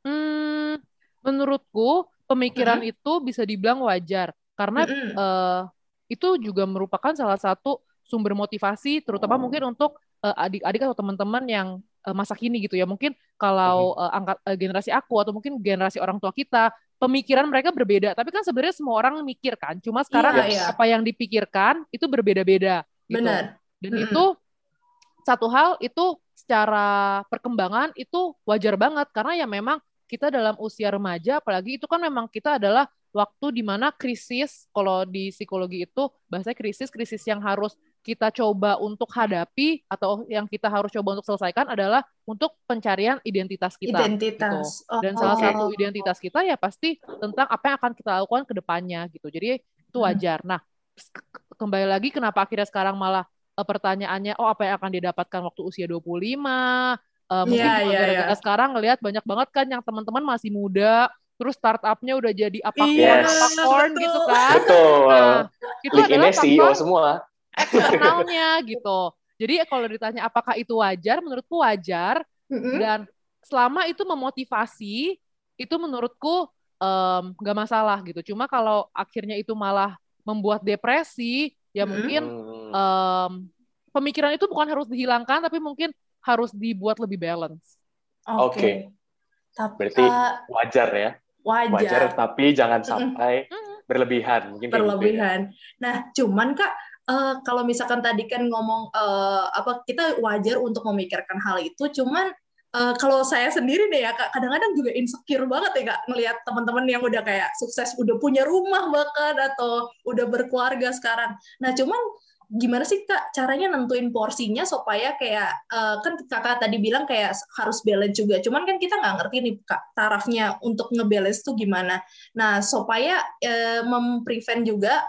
Hmm, menurutku pemikiran mm -hmm. itu bisa dibilang wajar karena mm -hmm. uh, itu juga merupakan salah satu sumber motivasi terutama mungkin untuk uh, adik-adik atau teman-teman yang uh, masa kini gitu ya. Mungkin kalau uh, angkat uh, generasi aku atau mungkin generasi orang tua kita pemikiran mereka berbeda. Tapi kan sebenarnya semua orang mikir kan. Cuma sekarang iya, iya. apa yang dipikirkan itu berbeda-beda. Gitu. Benar. Dan mm -hmm. itu satu hal itu secara perkembangan itu wajar banget karena ya memang kita dalam usia remaja apalagi itu kan memang kita adalah waktu di mana krisis kalau di psikologi itu bahasa krisis krisis yang harus kita coba untuk hadapi atau yang kita harus coba untuk selesaikan adalah untuk pencarian identitas kita. Identitas. Gitu. Dan oh, salah satu identitas kita ya pasti tentang apa yang akan kita lakukan ke depannya gitu. Jadi itu hmm. wajar. Hmm. Nah, kembali lagi kenapa akhirnya sekarang malah uh, pertanyaannya oh apa yang akan didapatkan waktu usia 25? Uh, eh, mungkin yeah, yeah, gara-gara yeah. sekarang ngelihat banyak banget kan yang teman-teman masih muda terus startupnya udah jadi apa yes. apa corn gitu kan. Betul. Nah, itu adalah CEO semua eksternalnya gitu. Jadi kalau ditanya apakah itu wajar, menurutku wajar mm-hmm. dan selama itu memotivasi, itu menurutku nggak um, masalah gitu. Cuma kalau akhirnya itu malah membuat depresi, ya mm-hmm. mungkin um, pemikiran itu bukan harus dihilangkan, tapi mungkin harus dibuat lebih balance. Oke. Okay. Okay. Berarti uh, wajar ya. Wajar. Wajar, tapi jangan sampai mm-hmm. berlebihan. Mungkin gitu ya. berlebihan. Nah, cuman kak uh, kalau misalkan tadi kan ngomong uh, apa kita wajar untuk memikirkan hal itu, cuman uh, kalau saya sendiri deh ya kadang-kadang juga insecure banget ya kak melihat teman-teman yang udah kayak sukses, udah punya rumah bahkan atau udah berkeluarga sekarang. Nah cuman gimana sih kak caranya nentuin porsinya supaya kayak uh, kan kakak tadi bilang kayak harus balance juga cuman kan kita nggak ngerti nih kak tarafnya untuk ngebalance tuh gimana nah supaya uh, memprevent juga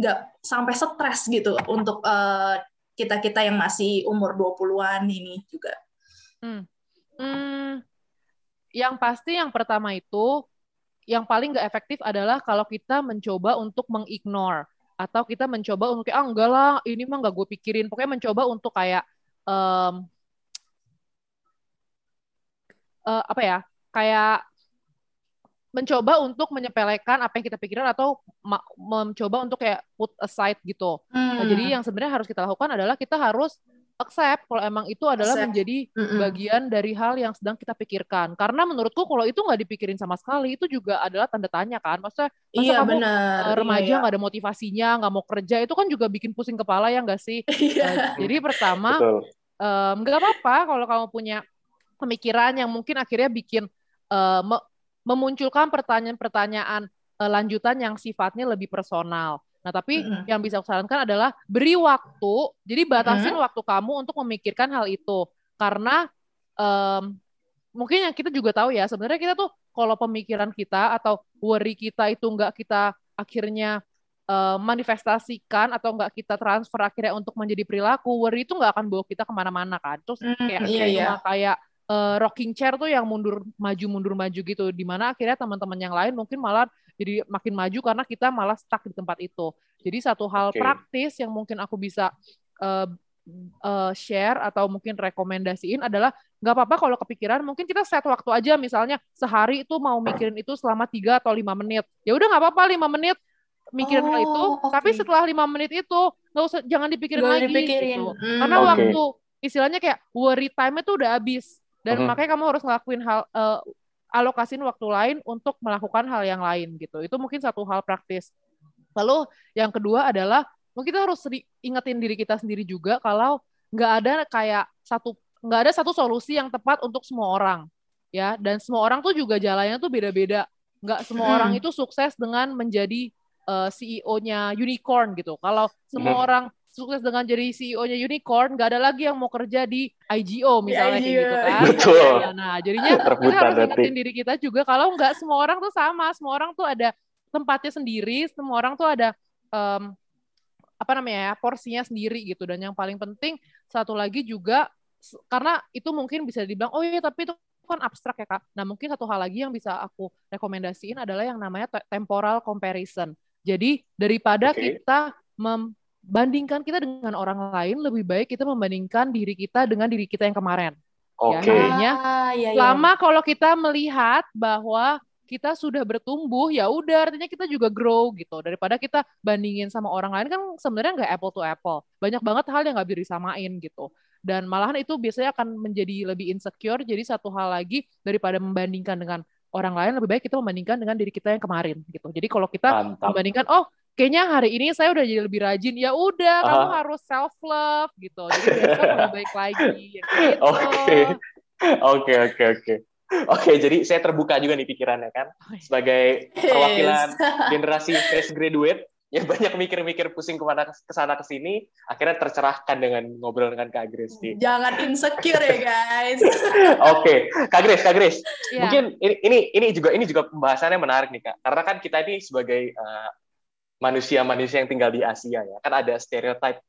nggak sampai stres gitu untuk uh, kita-kita yang masih umur 20-an ini juga? Hmm. Hmm, yang pasti yang pertama itu yang paling nggak efektif adalah kalau kita mencoba untuk mengignore atau kita mencoba untuk ah enggak lah ini mah nggak gue pikirin pokoknya mencoba untuk kayak um, uh, apa ya kayak mencoba untuk menyepelekan apa yang kita pikirin atau mencoba untuk kayak put aside gitu. Hmm. Nah, jadi yang sebenarnya harus kita lakukan adalah kita harus accept kalau emang itu adalah accept. menjadi mm -mm. bagian dari hal yang sedang kita pikirkan. Karena menurutku kalau itu nggak dipikirin sama sekali itu juga adalah tanda tanya kan. Maksudnya masa iya, kamu bener. Eh, remaja iya, nggak iya. ada motivasinya, nggak mau kerja itu kan juga bikin pusing kepala ya nggak sih? uh, jadi pertama nggak um, apa-apa kalau kamu punya pemikiran yang mungkin akhirnya bikin uh, me memunculkan pertanyaan-pertanyaan uh, lanjutan yang sifatnya lebih personal. Nah, tapi mm-hmm. yang bisa aku sarankan adalah beri waktu. Jadi batasin mm-hmm. waktu kamu untuk memikirkan hal itu. Karena um, mungkin yang kita juga tahu ya, sebenarnya kita tuh kalau pemikiran kita atau worry kita itu enggak kita akhirnya uh, manifestasikan atau enggak kita transfer akhirnya untuk menjadi perilaku, worry itu enggak akan bawa kita ke mana-mana kan. Terus mm, kayak mm, iya, iya. kayak uh, rocking chair tuh yang mundur maju mundur maju gitu, di mana akhirnya teman-teman yang lain mungkin malah jadi makin maju karena kita malah stuck di tempat itu. Jadi satu hal okay. praktis yang mungkin aku bisa uh, uh, share atau mungkin rekomendasiin adalah nggak apa-apa kalau kepikiran mungkin kita set waktu aja misalnya sehari itu mau mikirin itu selama tiga atau lima menit ya udah nggak apa-apa lima menit mikirin oh, hal itu okay. tapi setelah lima menit itu nggak usah jangan dipikirin gak lagi dipikirin. gitu hmm. karena okay. waktu istilahnya kayak worry time itu udah habis dan uh -huh. makanya kamu harus ngelakuin hal uh, alokasin waktu lain untuk melakukan hal yang lain gitu. Itu mungkin satu hal praktis. Lalu yang kedua adalah mungkin kita harus ingetin diri kita sendiri juga kalau nggak ada kayak satu nggak ada satu solusi yang tepat untuk semua orang ya dan semua orang tuh juga jalannya tuh beda-beda nggak semua hmm. orang itu sukses dengan menjadi uh, eh, CEO-nya unicorn gitu kalau semua hmm. orang sukses dengan jadi CEO-nya unicorn, nggak ada lagi yang mau kerja di IGO misalnya kayak gitu kan. Betul. Ya, nah, jadinya kita harus ingetin diri kita juga kalau nggak semua orang tuh sama, semua orang tuh ada tempatnya sendiri, semua orang tuh ada um, apa namanya ya, porsinya sendiri gitu. Dan yang paling penting satu lagi juga karena itu mungkin bisa dibilang oh iya tapi itu kan abstrak ya kak. Nah mungkin satu hal lagi yang bisa aku rekomendasiin adalah yang namanya temporal comparison. Jadi daripada okay. kita mem bandingkan kita dengan orang lain lebih baik kita membandingkan diri kita dengan diri kita yang kemarin. Oke. Okay. Ya, ah, iya, iya. lama kalau kita melihat bahwa kita sudah bertumbuh ya udah artinya kita juga grow gitu daripada kita bandingin sama orang lain kan sebenarnya nggak apple to apple banyak banget hal yang nggak bisa disamain gitu dan malahan itu biasanya akan menjadi lebih insecure jadi satu hal lagi daripada membandingkan dengan orang lain lebih baik kita membandingkan dengan diri kita yang kemarin gitu jadi kalau kita Mantap. membandingkan oh kayaknya hari ini saya udah jadi lebih rajin ya udah uh. kamu harus self love gitu jadi besok lebih baik lagi gitu. oke oke oke oke Oke, jadi saya terbuka juga nih pikirannya kan, oh, iya. sebagai perwakilan generasi fresh graduate, ya banyak mikir-mikir pusing ke mana ke sana ke sini, akhirnya tercerahkan dengan ngobrol dengan Kak Grace. Jangan insecure ya guys. Oke, Kak Grace, Kak Grace, yeah. mungkin ini, ini ini juga ini juga pembahasannya menarik nih Kak, karena kan kita ini sebagai uh, manusia-manusia yang tinggal di Asia ya. Kan ada stereotip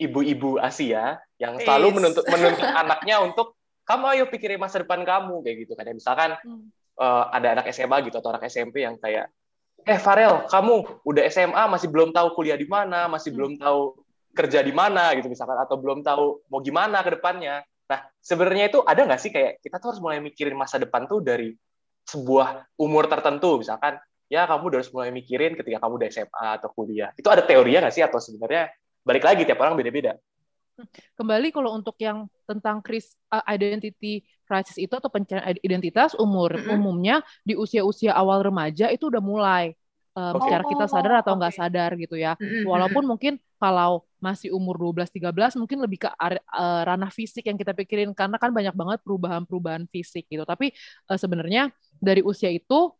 ibu-ibu Asia yang selalu menuntut menuntut anaknya untuk kamu ayo pikirin masa depan kamu kayak gitu kan. Ya, misalkan hmm. uh, ada anak SMA gitu atau anak SMP yang kayak eh Farel, kamu udah SMA masih belum tahu kuliah di mana, masih hmm. belum tahu kerja di mana gitu misalkan atau belum tahu mau gimana ke depannya. Nah, sebenarnya itu ada nggak sih kayak kita tuh harus mulai mikirin masa depan tuh dari sebuah umur tertentu misalkan ya kamu udah harus mulai mikirin ketika kamu udah SMA atau kuliah. Itu ada teorinya nggak sih atau sebenarnya balik lagi tiap orang beda-beda? Kembali kalau untuk yang tentang kris uh, identity crisis itu atau pencarian identitas umur mm -hmm. umumnya di usia-usia awal remaja itu udah mulai um, okay. secara kita sadar atau nggak okay. sadar gitu ya. Mm -hmm. Walaupun mungkin kalau masih umur 12 13 mungkin lebih ke uh, ranah fisik yang kita pikirin karena kan banyak banget perubahan-perubahan fisik gitu. Tapi uh, sebenarnya dari usia itu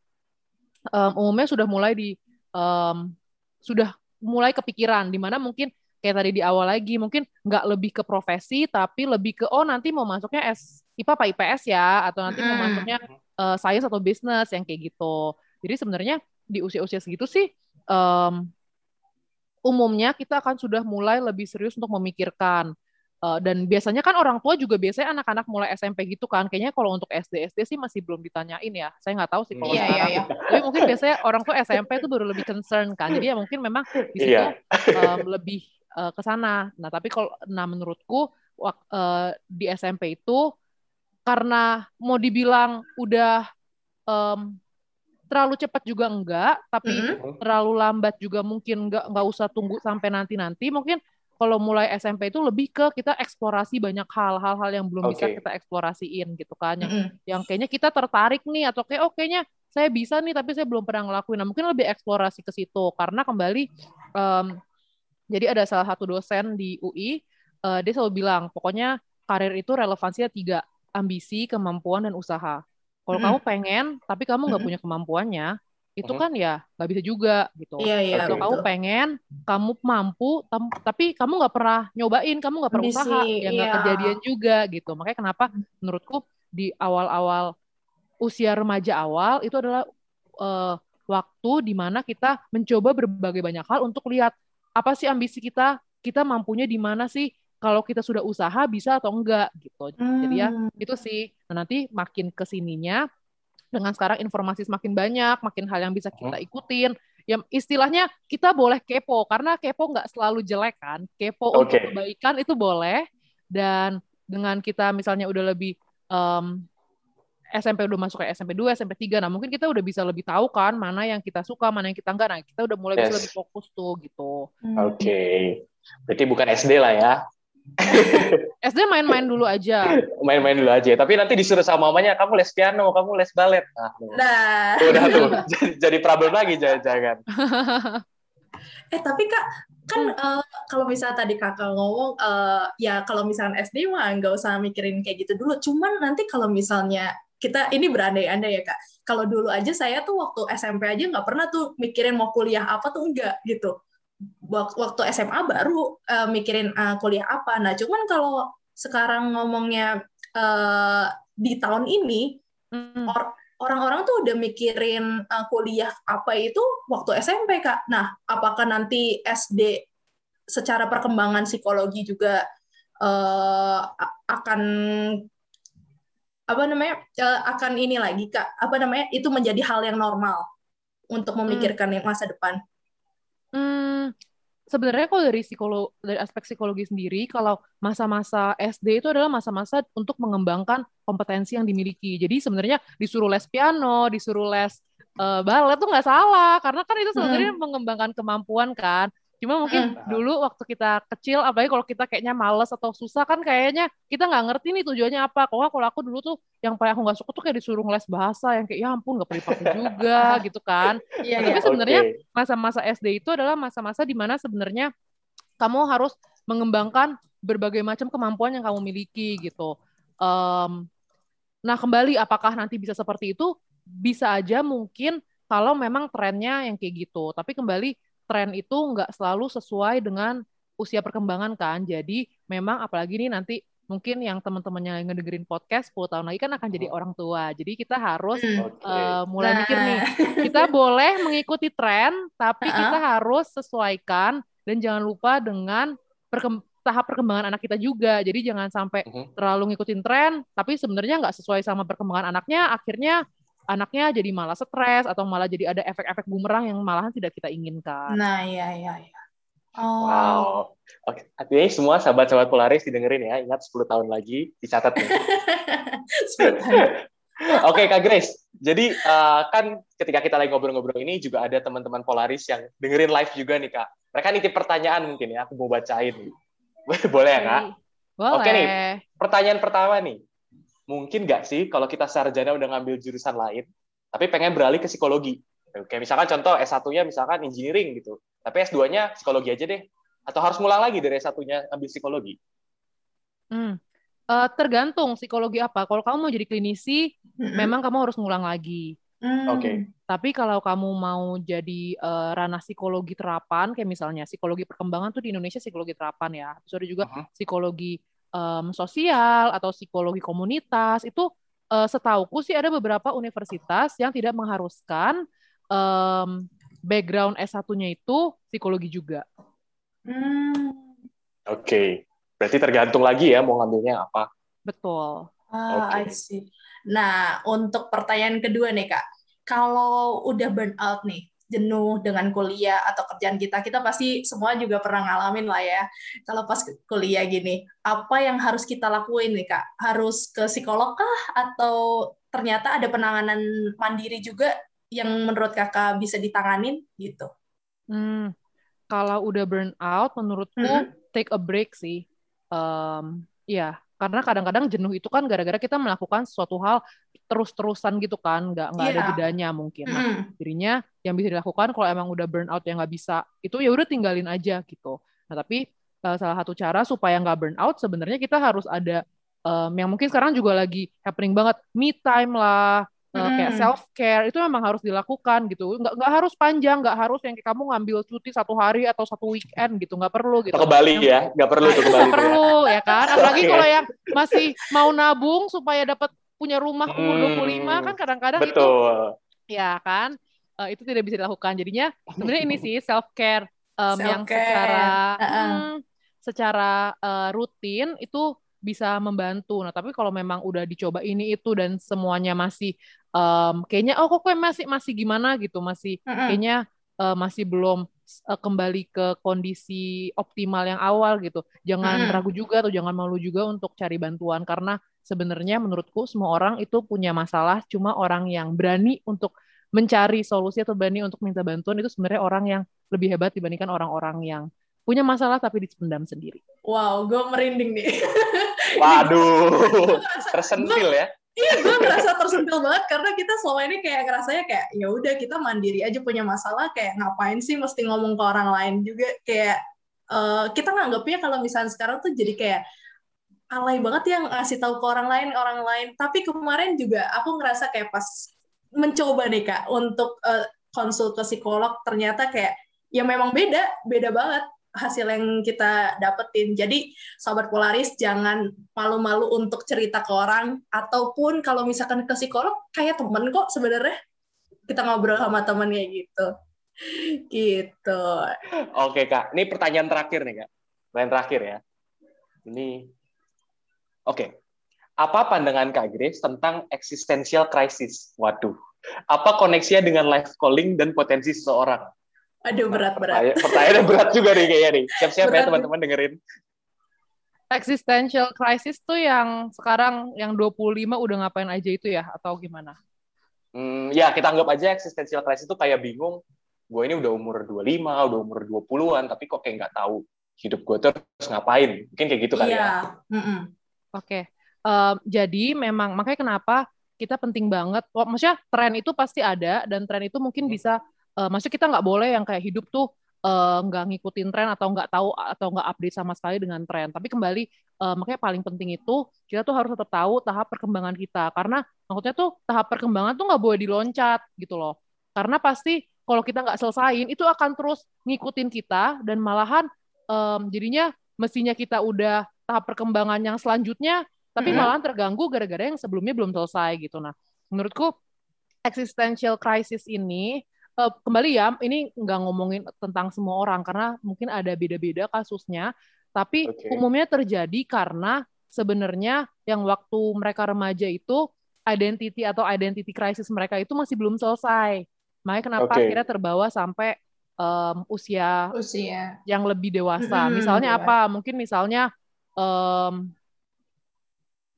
um, umumnya sudah mulai di um, sudah mulai kepikiran di mana mungkin kayak tadi di awal lagi mungkin nggak lebih ke profesi tapi lebih ke oh nanti mau masuknya S IPA apa IPS ya atau nanti mau hmm. masuknya uh, science atau bisnis yang kayak gitu jadi sebenarnya di usia-usia segitu sih um, umumnya kita akan sudah mulai lebih serius untuk memikirkan Uh, dan biasanya kan orang tua juga biasanya anak-anak mulai SMP gitu kan. Kayaknya kalau untuk SD SD sih masih belum ditanyain ya. Saya nggak tahu sih kalau yeah, sekarang. Yeah, yeah. Tapi mungkin biasanya orang tua SMP itu baru lebih concern kan. Jadi ya mungkin memang di situ yeah. um, lebih uh, ke sana. Nah, tapi kalau nah menurutku uh, di SMP itu karena mau dibilang udah um, terlalu cepat juga enggak, tapi mm -hmm. terlalu lambat juga mungkin enggak enggak usah tunggu sampai nanti-nanti. Mungkin kalau mulai SMP itu lebih ke kita eksplorasi banyak hal hal-hal yang belum okay. bisa kita eksplorasiin gitu kan yang, mm -hmm. yang kayaknya kita tertarik nih atau kayak oh kayaknya saya bisa nih tapi saya belum pernah ngelakuin nah mungkin lebih eksplorasi ke situ karena kembali um, jadi ada salah satu dosen di UI uh, eh, dia selalu bilang pokoknya karir itu relevansinya tiga ambisi kemampuan dan usaha kalau mm -hmm. kamu pengen tapi kamu nggak mm -hmm. punya kemampuannya itu kan ya nggak bisa juga gitu. Iya, iya, Kalau kamu pengen, kamu mampu, tapi kamu nggak pernah nyobain, kamu nggak pernah usaha, ya nggak iya. kejadian juga gitu. Makanya kenapa menurutku di awal-awal usia remaja awal itu adalah uh, waktu di mana kita mencoba berbagai banyak hal untuk lihat apa sih ambisi kita, kita mampunya di mana sih, kalau kita sudah usaha bisa atau enggak gitu. Hmm. Jadi ya hmm. itu sih. Nah, nanti makin ke sininya dengan sekarang informasi semakin banyak, makin hal yang bisa kita ikutin. Ya istilahnya kita boleh kepo karena kepo nggak selalu jelek kan. Kepo okay. untuk kebaikan itu boleh dan dengan kita misalnya udah lebih um, SMP udah masuk ke SMP 2, SMP 3. Nah, mungkin kita udah bisa lebih tahu kan mana yang kita suka, mana yang kita enggak. Nah, kita udah mulai yes. bisa lebih fokus tuh gitu. Oke. Okay. Berarti bukan SD lah ya. SD main-main dulu aja. Main-main dulu aja. Tapi nanti disuruh sama mamanya, kamu les piano, kamu les balet. Nah, nah. udah tuh. jadi, jadi problem lagi jangan-jangan. eh tapi kak, kan uh, kalau misalnya tadi kakak ngomong, uh, ya kalau misalnya SD mah nggak usah mikirin kayak gitu dulu. Cuman nanti kalau misalnya kita ini berandai-andai ya kak. Kalau dulu aja saya tuh waktu SMP aja nggak pernah tuh mikirin mau kuliah apa tuh enggak gitu waktu SMA baru uh, mikirin uh, kuliah apa. Nah, cuman kalau sekarang ngomongnya uh, di tahun ini hmm. or, orang-orang tuh udah mikirin uh, kuliah apa itu waktu SMP kak. Nah, apakah nanti SD secara perkembangan psikologi juga uh, akan apa namanya uh, akan ini lagi kak apa namanya itu menjadi hal yang normal untuk memikirkan hmm. masa depan. Hmm, sebenarnya kalau dari psikolo dari aspek psikologi sendiri, kalau masa-masa SD itu adalah masa-masa untuk mengembangkan kompetensi yang dimiliki. Jadi sebenarnya disuruh les piano, disuruh les uh, balet tuh nggak salah, karena kan itu sebenarnya hmm. mengembangkan kemampuan kan. Cuma mungkin hmm. dulu waktu kita kecil, apalagi kalau kita kayaknya males atau susah kan kayaknya kita nggak ngerti nih tujuannya apa. Kalau kalau aku dulu tuh yang paling aku nggak suka tuh kayak disuruh les bahasa yang kayak ya ampun nggak perlu pakai juga gitu kan. Yeah, Tapi yeah. sebenarnya masa-masa SD itu adalah masa-masa di mana sebenarnya kamu harus mengembangkan berbagai macam kemampuan yang kamu miliki gitu. Um, nah kembali apakah nanti bisa seperti itu? Bisa aja mungkin kalau memang trennya yang kayak gitu. Tapi kembali tren itu nggak selalu sesuai dengan usia perkembangan kan. Jadi memang apalagi nih nanti mungkin yang teman-teman yang ngedengerin podcast 10 tahun lagi kan akan jadi orang tua. Jadi kita harus okay. uh, eh, mulai nah. mikir nih, kita boleh mengikuti tren, tapi uh -uh. kita harus sesuaikan dan jangan lupa dengan perkem tahap perkembangan anak kita juga. Jadi jangan sampai uh -huh. terlalu ngikutin tren, tapi sebenarnya nggak sesuai sama perkembangan anaknya, akhirnya anaknya jadi malah stres atau malah jadi ada efek-efek bumerang yang malahan tidak kita inginkan. Nah, iya iya iya. Oh. Wow. Oke, artinya semua sahabat-sahabat Polaris didengerin ya. Ingat 10 tahun lagi dicatat nih. Oke, Kak Grace. Jadi uh, kan ketika kita lagi ngobrol-ngobrol ini juga ada teman-teman Polaris yang dengerin live juga nih, Kak. Mereka nitip pertanyaan mungkin ya, aku mau bacain. Boleh ya, Kak? Boleh. Oke nih, pertanyaan pertama nih mungkin nggak sih kalau kita sarjana udah ngambil jurusan lain, tapi pengen beralih ke psikologi. Kayak misalkan contoh S1-nya misalkan engineering gitu, tapi S2-nya psikologi aja deh. Atau harus ngulang lagi dari S1-nya ambil psikologi? Hmm. Uh, tergantung psikologi apa. Kalau kamu mau jadi klinisi, mm-hmm. memang kamu harus ngulang lagi. Mm. Oke. Okay. Tapi kalau kamu mau jadi uh, ranah psikologi terapan, kayak misalnya psikologi perkembangan tuh di Indonesia psikologi terapan ya. Terus ada juga uh-huh. psikologi um, sosial atau psikologi komunitas itu uh, setauku sih ada beberapa universitas yang tidak mengharuskan um, background S1-nya itu psikologi juga. Hmm. Oke, okay. berarti tergantung lagi ya mau ngambilnya apa. Betul. Ah, okay. I see. Nah, untuk pertanyaan kedua nih kak, kalau udah burn out nih, jenuh dengan kuliah atau kerjaan kita, kita pasti semua juga pernah ngalamin lah ya. Kalau pas kuliah gini, apa yang harus kita lakuin nih kak? Harus ke psikolog kah? Atau ternyata ada penanganan mandiri juga yang menurut kakak bisa ditanganin gitu? Hmm, kalau udah burn out, menurutku hmm. take a break sih. Um, ya, karena kadang-kadang jenuh itu kan gara-gara kita melakukan suatu hal terus-terusan gitu kan nggak nggak yeah. ada iya. jedanya mungkin nah mm. jadinya yang bisa dilakukan kalau emang udah burn out yang nggak bisa itu ya udah tinggalin aja gitu nah tapi uh, salah satu cara supaya nggak burn out sebenarnya kita harus ada um, yang mungkin sekarang juga lagi happening banget me time lah Uh, kayak self care itu memang harus dilakukan gitu. Nggak nggak harus panjang nggak harus yang kayak kamu ngambil cuti satu hari atau satu weekend gitu nggak perlu gitu. Ke Bali ya nggak perlu ke Bali nggak perlu ya kan? Apalagi okay. kalau yang masih mau nabung supaya dapat punya rumah umur hmm, 25 kan kadang-kadang itu ya kan? Uh, itu tidak bisa dilakukan. Jadinya sebenarnya ini sih self care um, self -care. yang secara uh -uh. Hmm, secara uh, rutin itu bisa membantu. Nah, tapi kalau memang udah dicoba ini itu dan semuanya masih um, kayaknya oh kok masih masih gimana gitu, masih -uh. kayaknya uh, masih belum uh, kembali ke kondisi optimal yang awal gitu. Jangan -uh. ragu juga atau jangan malu juga untuk cari bantuan karena sebenarnya menurutku semua orang itu punya masalah, cuma orang yang berani untuk mencari solusi atau berani untuk minta bantuan itu sebenarnya orang yang lebih hebat dibandingkan orang-orang yang punya masalah tapi dipendam sendiri. Wow, gue merinding nih. Waduh, tersentil ya. Iya, gue ngerasa tersentil banget karena kita selama ini kayak ngerasanya kayak ya udah kita mandiri aja punya masalah kayak ngapain sih mesti ngomong ke orang lain juga kayak uh, kita nganggapnya kalau misalnya sekarang tuh jadi kayak alay banget yang ngasih tahu ke orang lain orang lain. Tapi kemarin juga aku ngerasa kayak pas mencoba nih kak untuk uh, konsul ke psikolog ternyata kayak ya memang beda beda banget hasil yang kita dapetin. Jadi sobat Polaris jangan malu-malu untuk cerita ke orang ataupun kalau misalkan ke psikolog kayak temen kok sebenarnya kita ngobrol sama temen kayak gitu. Gitu. Oke kak, ini pertanyaan terakhir nih kak. Pertanyaan terakhir ya. Ini oke. Apa pandangan Kak Grace tentang existential crisis? Waduh. Apa koneksinya dengan life calling dan potensi seseorang? Aduh berat berat. Pertanyaan, pertanyaannya berat juga nih kayaknya nih. Siap-siap ya teman-teman dengerin. Existential crisis tuh yang sekarang yang 25 udah ngapain aja itu ya atau gimana? Hmm, ya kita anggap aja existential crisis itu kayak bingung. Gue ini udah umur 25, udah umur 20-an, tapi kok kayak nggak tahu hidup gue terus ngapain. Mungkin kayak gitu kali iya. ya. Mm -mm. Oke. Okay. Um, jadi memang makanya kenapa kita penting banget. Oh, maksudnya tren itu pasti ada dan tren itu mungkin hmm. bisa uh, maksudnya kita nggak boleh yang kayak hidup tuh eh, nggak uh, ngikutin tren atau nggak tahu atau nggak update sama sekali dengan tren. Tapi kembali uh, makanya paling penting itu kita tuh harus tetap tahu tahap perkembangan kita karena maksudnya tuh tahap perkembangan tuh nggak boleh diloncat gitu loh. Karena pasti kalau kita nggak selesaiin itu akan terus ngikutin kita dan malahan um, jadinya mestinya kita udah tahap perkembangan yang selanjutnya tapi mm -hmm. malahan terganggu gara-gara yang sebelumnya belum selesai gitu. Nah, menurutku existential crisis ini uh, kembali ya, ini nggak ngomongin tentang semua orang karena mungkin ada beda-beda kasusnya, tapi okay. umumnya terjadi karena sebenarnya yang waktu mereka remaja itu identity atau identity crisis mereka itu masih belum selesai. Makanya kenapa okay. akhirnya terbawa sampai um, usia usia yang lebih dewasa. Mm-hmm, misalnya apa? Mungkin misalnya um,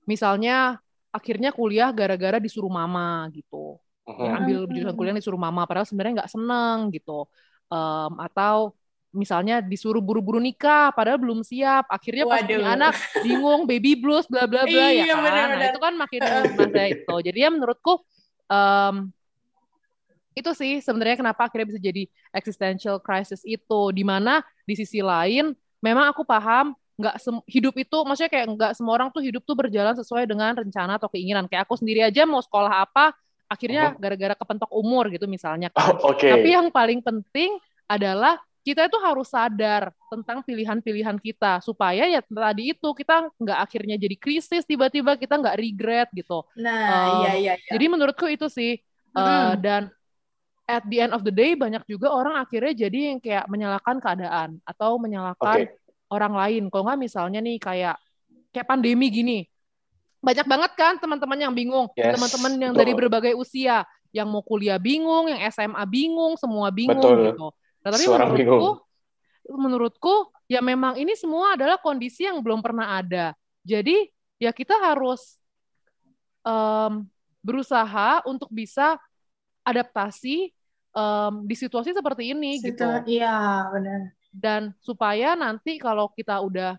misalnya akhirnya kuliah gara-gara disuruh mama gitu uh-huh. ambil jurusan kuliah disuruh mama padahal sebenarnya nggak seneng gitu. Um, atau misalnya disuruh buru-buru nikah padahal belum siap. Akhirnya pas punya anak bingung baby blues bla bla bla. Ya iya, kan? Bener, nah itu kan makin masa itu. Jadi ya menurutku um, itu sih sebenarnya kenapa akhirnya bisa jadi existential crisis itu. Di mana di sisi lain memang aku paham nggak hidup itu maksudnya kayak nggak semua orang tuh hidup tuh berjalan sesuai dengan rencana atau keinginan. Kayak aku sendiri aja mau sekolah apa akhirnya gara-gara kepentok umur gitu misalnya kan. Oh, okay. Tapi yang paling penting adalah kita itu harus sadar tentang pilihan-pilihan kita supaya ya tadi itu kita nggak akhirnya jadi krisis tiba-tiba kita nggak regret gitu. Nah, uh, iya, iya iya. Jadi menurutku itu sih uh, dan at the end of the day banyak juga orang akhirnya jadi yang kayak menyalahkan keadaan atau menyalahkan okay. orang lain. Kalau nggak misalnya nih kayak kayak pandemi gini, banyak banget kan teman-teman yang bingung, yes, teman-teman yang betul. dari berbagai usia, yang mau kuliah bingung, yang SMA bingung, semua bingung betul. gitu. Nah, tapi Suara menurutku, bingung. menurutku ya memang ini semua adalah kondisi yang belum pernah ada. Jadi ya kita harus um, berusaha untuk bisa adaptasi um, di situasi seperti ini Situ, gitu. Iya, benar. Dan supaya nanti kalau kita udah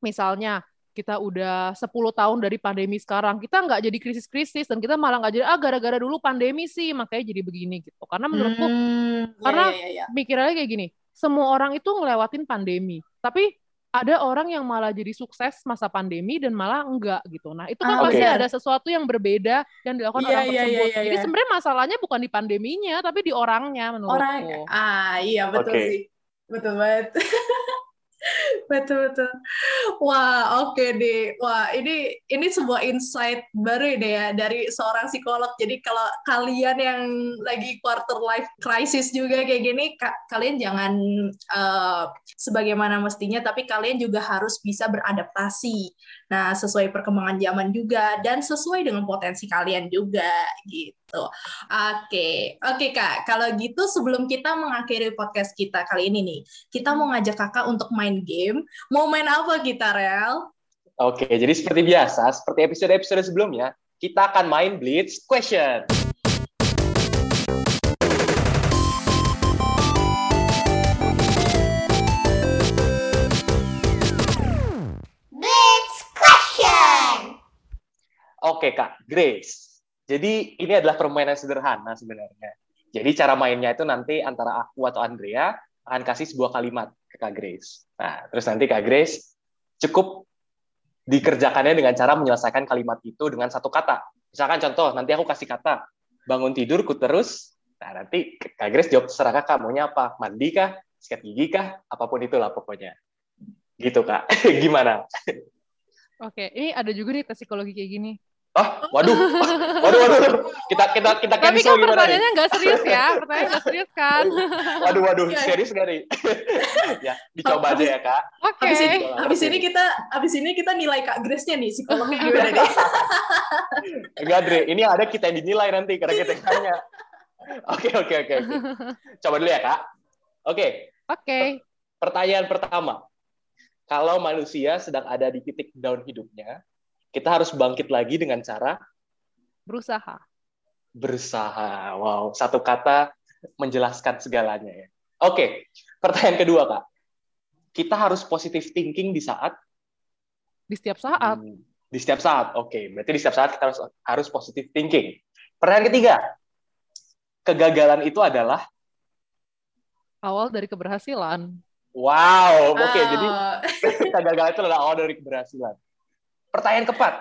misalnya kita udah 10 tahun dari pandemi sekarang, kita nggak jadi krisis-krisis dan kita malah nggak jadi ah gara-gara dulu pandemi sih makanya jadi begini gitu. Karena menurutku hmm, karena ya, ya, ya. mikirnya kayak gini, semua orang itu ngelewatin pandemi, tapi ada orang yang malah jadi sukses masa pandemi dan malah enggak gitu. Nah, itu kan ah, pasti okay. ada sesuatu yang berbeda yang dilakukan yeah, orang yeah, tersebut. Yeah, yeah, Jadi yeah. sebenarnya masalahnya bukan di pandeminya, tapi di orangnya menurutku. Orang, ah iya betul okay. sih. Betul banget. betul betul. Wah oke okay deh. Wah ini ini sebuah insight baru deh ya dari seorang psikolog. Jadi kalau kalian yang lagi quarter life crisis juga kayak gini ka kalian jangan uh, sebagaimana mestinya tapi kalian juga harus bisa beradaptasi. Nah sesuai perkembangan zaman juga dan sesuai dengan potensi kalian juga gitu Tuh. Oke, oke Kak. Kalau gitu sebelum kita mengakhiri podcast kita kali ini nih, kita mau ngajak Kakak untuk main game. Mau main apa kita, Rel? Oke, jadi seperti biasa, seperti episode-episode sebelumnya, kita akan main Blitz Question. Blitz Question. Oke Kak, Grace. Jadi ini adalah permainan sederhana sebenarnya. Jadi cara mainnya itu nanti antara aku atau Andrea akan kasih sebuah kalimat ke Kak Grace. Nah, terus nanti Kak Grace cukup dikerjakannya dengan cara menyelesaikan kalimat itu dengan satu kata. Misalkan contoh, nanti aku kasih kata, bangun tidur ku terus. Nah, nanti Kak Grace jawab terserah kakak, maunya apa? Mandi kah? Sikat gigi kah? Apa pun itulah pokoknya. Gitu, Kak. Gimana? Oke, ini ada juga nih tes psikologi kayak gini. Ah, waduh, waduh, waduh, kita kita kita Tapi kan pertanyaannya nggak serius ya, pertanyaan nggak serius kan? Waduh, waduh, iya. serius gak nih? ya, dicoba aja ya kak. Oke. Okay. Habis ini, habis ini kita, habis ini kita nilai kak Grace-nya nih, psikolognya gimana nih? Enggak, Dre, ini ada kita yang dinilai nanti karena kita yang tanya. Oke, oke, oke. Coba dulu ya kak. Oke. Oke. Pertanyaan pertama, kalau manusia sedang ada di titik down hidupnya, kita harus bangkit lagi dengan cara berusaha. Berusaha. Wow, satu kata menjelaskan segalanya ya. Oke, pertanyaan kedua, Kak. Kita harus positive thinking di saat di setiap saat. Hmm, di setiap saat. Oke, berarti di setiap saat kita harus harus positive thinking. Pertanyaan ketiga. Kegagalan itu adalah awal dari keberhasilan. Wow, oke. Okay, oh. Jadi kegagalan itu adalah awal dari keberhasilan. Pertanyaan keempat.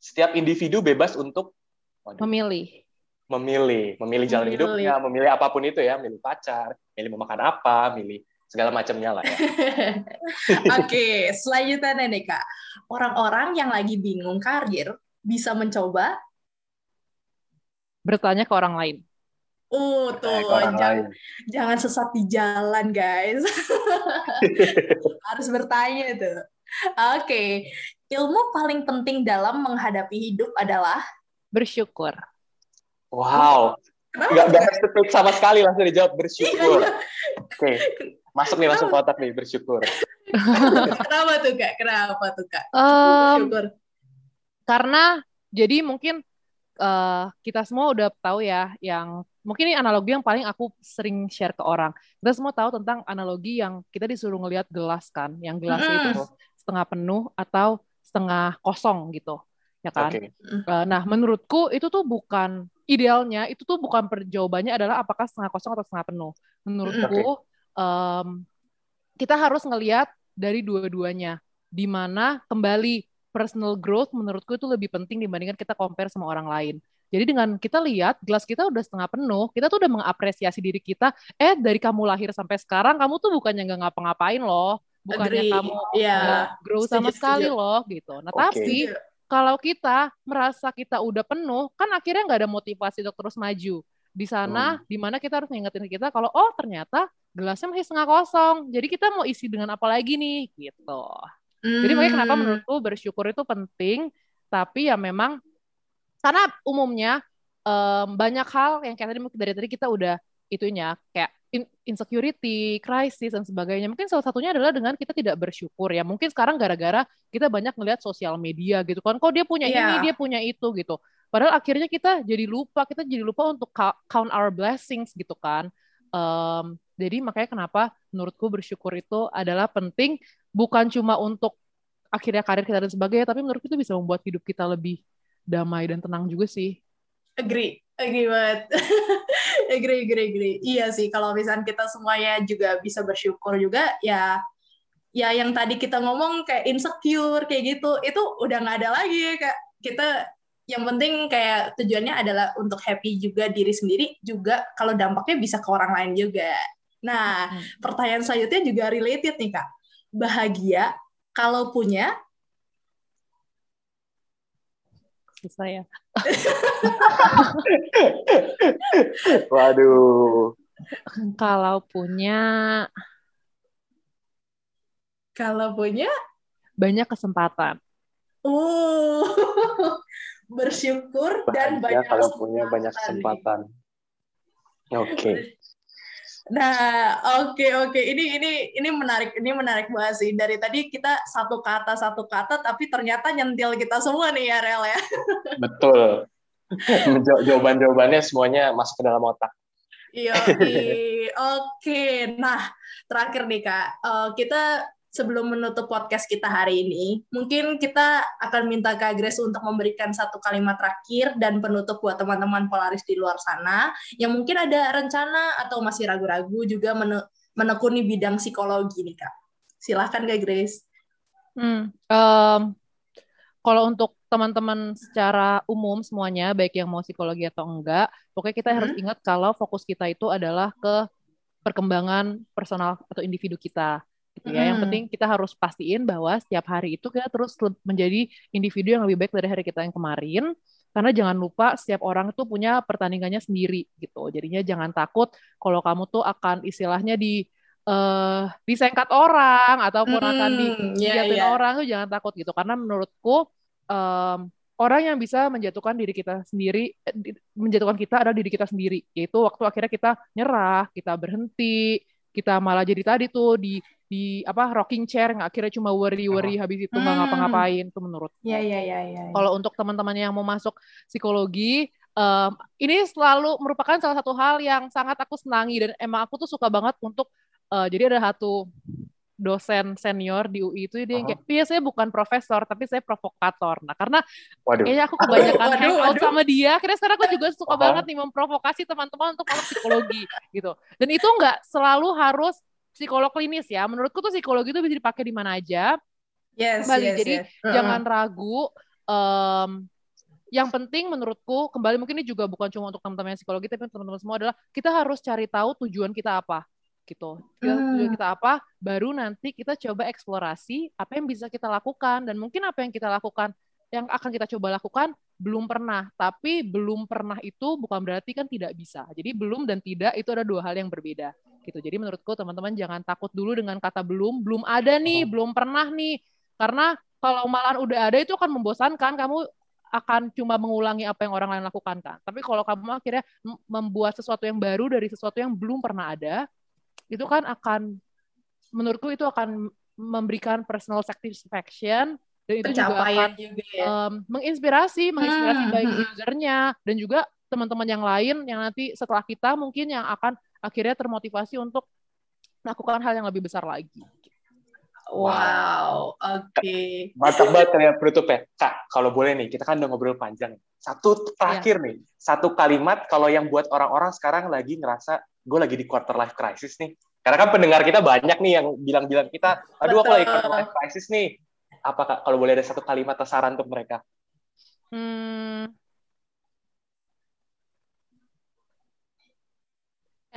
Setiap individu bebas untuk waduh, memilih. Memilih, memilih jalan memilih. hidupnya, memilih apa pun itu ya, milih pacar, milih memakan apa, milih segala macamnya lah ya. Oke, okay, selanjutnya nih Kak. Orang-orang yang lagi bingung karir bisa mencoba bertanya ke orang lain. Uh, tuh, jangan, jangan sesat di jalan, guys. Harus bertanya tuh. Oke, okay ilmu paling penting dalam menghadapi hidup adalah bersyukur. Wow. Enggak Gak hesitate sama sekali langsung dijawab bersyukur. Iya, iya. Oke. Okay. Masuk nih langsung kotak nih bersyukur. Kenapa tuh Kak? Kenapa tuh Kak? Um, bersyukur. Karena jadi mungkin uh, kita semua udah tahu ya yang mungkin ini analogi yang paling aku sering share ke orang. Kita semua tahu tentang analogi yang kita disuruh ngelihat gelas kan, yang gelas hmm. itu setengah penuh atau setengah kosong gitu ya kan okay. nah menurutku itu tuh bukan idealnya itu tuh bukan jawabannya adalah apakah setengah kosong atau setengah penuh menurutku okay. um, kita harus ngelihat dari dua-duanya di mana kembali personal growth menurutku itu lebih penting dibandingkan kita compare sama orang lain jadi dengan kita lihat gelas kita udah setengah penuh, kita tuh udah mengapresiasi diri kita. Eh dari kamu lahir sampai sekarang, kamu tuh bukannya nggak ngapa-ngapain loh bukannya Agree. kamu yeah. grow sama setuju, sekali loh gitu. Nah okay. tapi kalau kita merasa kita udah penuh, kan akhirnya nggak ada motivasi untuk terus maju. di sana hmm. di mana kita harus ngingetin kita kalau oh ternyata gelasnya masih setengah kosong. Jadi kita mau isi dengan apa lagi nih gitu. Hmm. Jadi makanya kenapa hmm. menurutku bersyukur itu penting, tapi ya memang karena umumnya um, banyak hal yang kayak tadi dari tadi kita udah itunya kayak insecurity, crisis dan sebagainya. Mungkin salah satunya adalah dengan kita tidak bersyukur ya. Mungkin sekarang gara-gara kita banyak ngelihat sosial media gitu kan. Kok dia punya yeah. ini, dia punya itu gitu. Padahal akhirnya kita jadi lupa, kita jadi lupa untuk count our blessings gitu kan. Um, jadi makanya kenapa menurutku bersyukur itu adalah penting bukan cuma untuk akhirnya karir kita dan sebagainya, tapi menurutku itu bisa membuat hidup kita lebih damai dan tenang juga sih. Agree, agree banget. agree, agree, agree. Iya sih, kalau misalnya kita semuanya juga bisa bersyukur juga, ya ya yang tadi kita ngomong kayak insecure kayak gitu, itu udah nggak ada lagi kayak kita yang penting kayak tujuannya adalah untuk happy juga diri sendiri juga kalau dampaknya bisa ke orang lain juga. Nah, hmm. pertanyaan selanjutnya juga related nih Kak. Bahagia kalau punya susah ya. Waduh. Kalau punya kalau punya banyak kesempatan. Uh. bersyukur dan banyak kalau punya banyak kesempatan. Oke. Okay. Nah, oke okay, oke. Okay. Ini ini ini menarik, ini menarik banget sih. Dari tadi kita satu kata satu kata, tapi ternyata nyentil kita semua nih ya, Rel ya. Betul. Jawaban-jawabannya semuanya masuk ke dalam otak. Iya, oke. Okay. Nah, terakhir nih kak, uh, kita sebelum menutup podcast kita hari ini, mungkin kita akan minta Kak Grace untuk memberikan satu kalimat terakhir dan penutup buat teman-teman Polaris di luar sana yang mungkin ada rencana atau masih ragu-ragu juga menekuni bidang psikologi nih Kak. Silahkan Kak Grace. Hmm, um, kalau untuk teman-teman secara umum semuanya, baik yang mau psikologi atau enggak, pokoknya kita hmm. harus ingat kalau fokus kita itu adalah ke perkembangan personal atau individu kita gitu ya. Hmm. Yang penting kita harus pastiin bahwa setiap hari itu kita terus menjadi individu yang lebih baik dari hari kita yang kemarin. Karena jangan lupa setiap orang itu punya pertandingannya sendiri gitu. Jadinya jangan takut kalau kamu tuh akan istilahnya di uh, disengkat orang ataupun hmm, akan dijatuhin yeah, yeah. orang tuh jangan takut gitu. Karena menurutku um, orang yang bisa menjatuhkan diri kita sendiri, eh, menjatuhkan kita adalah diri kita sendiri. Yaitu waktu akhirnya kita nyerah, kita berhenti, kita malah jadi tadi tuh di di apa rocking chair nggak akhirnya cuma worry worry oh. habis itu nggak hmm. ngapa-ngapain itu menurut ya ya ya ya, kalau untuk teman-teman yang mau masuk psikologi um, ini selalu merupakan salah satu hal yang sangat aku senangi dan emang aku tuh suka banget untuk uh, jadi ada satu dosen senior di UI itu dia yang kayak iya saya bukan profesor tapi saya provokator nah karena waduh. kayaknya aku kebanyakan waduh, hangout waduh. sama dia akhirnya sekarang aku juga suka uh -huh. banget nih memprovokasi teman-teman untuk masuk psikologi gitu dan itu nggak selalu harus psikolog klinis ya. Menurutku tuh psikologi itu bisa dipakai di mana aja. Yes, kembali. Yes, Jadi yes. Uh-uh. jangan ragu. Um, yang penting menurutku kembali mungkin ini juga bukan cuma untuk teman-teman psikologi tapi teman-teman semua adalah kita harus cari tahu tujuan kita apa gitu. Kita, hmm. Tujuan kita apa, baru nanti kita coba eksplorasi apa yang bisa kita lakukan dan mungkin apa yang kita lakukan yang akan kita coba lakukan belum pernah, tapi belum pernah itu bukan berarti kan tidak bisa. Jadi belum dan tidak itu ada dua hal yang berbeda gitu. Jadi menurutku teman-teman jangan takut dulu dengan kata belum, belum ada nih, belum pernah nih. Karena kalau malahan udah ada itu akan membosankan, kamu akan cuma mengulangi apa yang orang lain lakukan kan. Tapi kalau kamu akhirnya membuat sesuatu yang baru dari sesuatu yang belum pernah ada, itu kan akan menurutku itu akan memberikan personal satisfaction dan itu juga akan juga ya. um, menginspirasi, menginspirasi hmm. baik usernya dan juga teman-teman yang lain yang nanti setelah kita mungkin yang akan akhirnya termotivasi untuk melakukan hal yang lebih besar lagi. Wow, oke. Okay. Mantap banget ya penutup ya. Kak, kalau boleh nih, kita kan udah ngobrol panjang. Satu terakhir yeah. nih, satu kalimat kalau yang buat orang-orang sekarang lagi ngerasa gue lagi di quarter life crisis nih. Karena kan pendengar kita banyak nih yang bilang-bilang kita, aduh aku lagi quarter life crisis nih. Apa kak, kalau boleh ada satu kalimat atau saran untuk mereka? Hmm,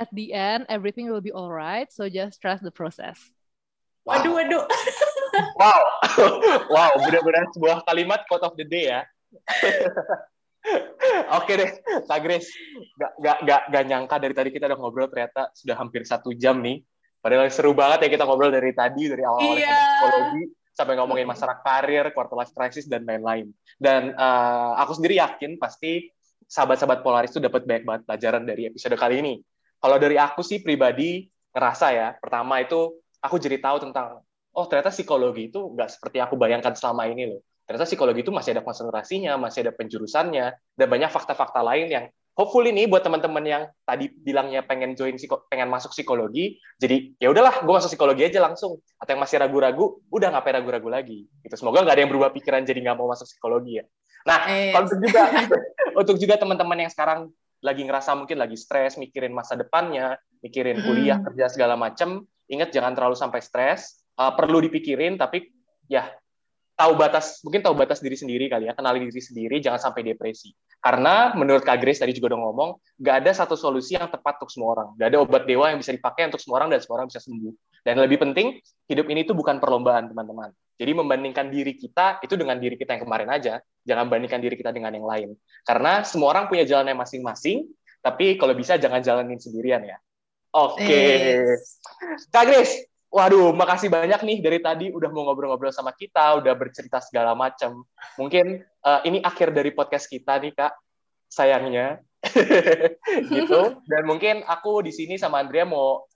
at the end everything will be alright so just trust the process wow. waduh waduh wow wow benar-benar sebuah kalimat quote of the day ya Oke deh, Kak Grace. Gak, gak, gak, gak nyangka dari tadi kita udah ngobrol ternyata sudah hampir satu jam nih. Padahal seru banget ya kita ngobrol dari tadi, dari awal-awal iya. psikologi, sampai ngomongin masalah karir, quarter life crisis, dan lain-lain. Dan uh, aku sendiri yakin pasti sahabat-sahabat Polaris itu dapat banyak banget pelajaran dari episode kali ini. Kalau dari aku sih pribadi ngerasa ya, pertama itu aku jadi tahu tentang, oh ternyata psikologi itu nggak seperti aku bayangkan selama ini loh ternyata psikologi itu masih ada konsentrasinya, masih ada penjurusannya, dan banyak fakta-fakta lain yang hopefully nih buat teman-teman yang tadi bilangnya pengen join pengen masuk psikologi, jadi ya udahlah, gue masuk psikologi aja langsung. Atau yang masih ragu-ragu, udah ngapain ragu-ragu lagi. Gitu. Semoga nggak ada yang berubah pikiran jadi nggak mau masuk psikologi ya. Nah, eh. untuk juga untuk juga teman-teman yang sekarang lagi ngerasa mungkin lagi stres, mikirin masa depannya, mikirin kuliah, kerja segala macam, ingat jangan terlalu sampai stres. Uh, perlu dipikirin, tapi ya tahu batas mungkin tahu batas diri sendiri kali ya kenali diri sendiri jangan sampai depresi. Karena menurut Kak Grace tadi juga udah ngomong nggak ada satu solusi yang tepat untuk semua orang. Nggak ada obat dewa yang bisa dipakai untuk semua orang dan semua orang bisa sembuh dan lebih penting hidup ini itu bukan perlombaan teman-teman jadi membandingkan diri kita itu dengan diri kita yang kemarin aja jangan bandingkan diri kita dengan yang lain karena semua orang punya jalannya masing-masing tapi kalau bisa jangan jalanin sendirian ya oke okay. Kak Grace Waduh, makasih banyak nih dari tadi udah mau ngobrol-ngobrol sama kita, udah bercerita segala macam. Mungkin uh, ini akhir dari podcast kita nih, Kak. Sayangnya. gitu. Dan mungkin aku di sini sama Andrea mau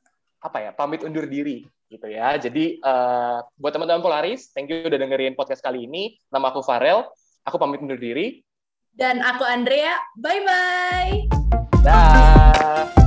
apa ya, pamit undur diri gitu ya. Jadi uh, buat teman-teman Polaris, thank you udah dengerin podcast kali ini. Nama aku Farel, aku pamit undur diri. Dan aku Andrea, bye-bye. Dah.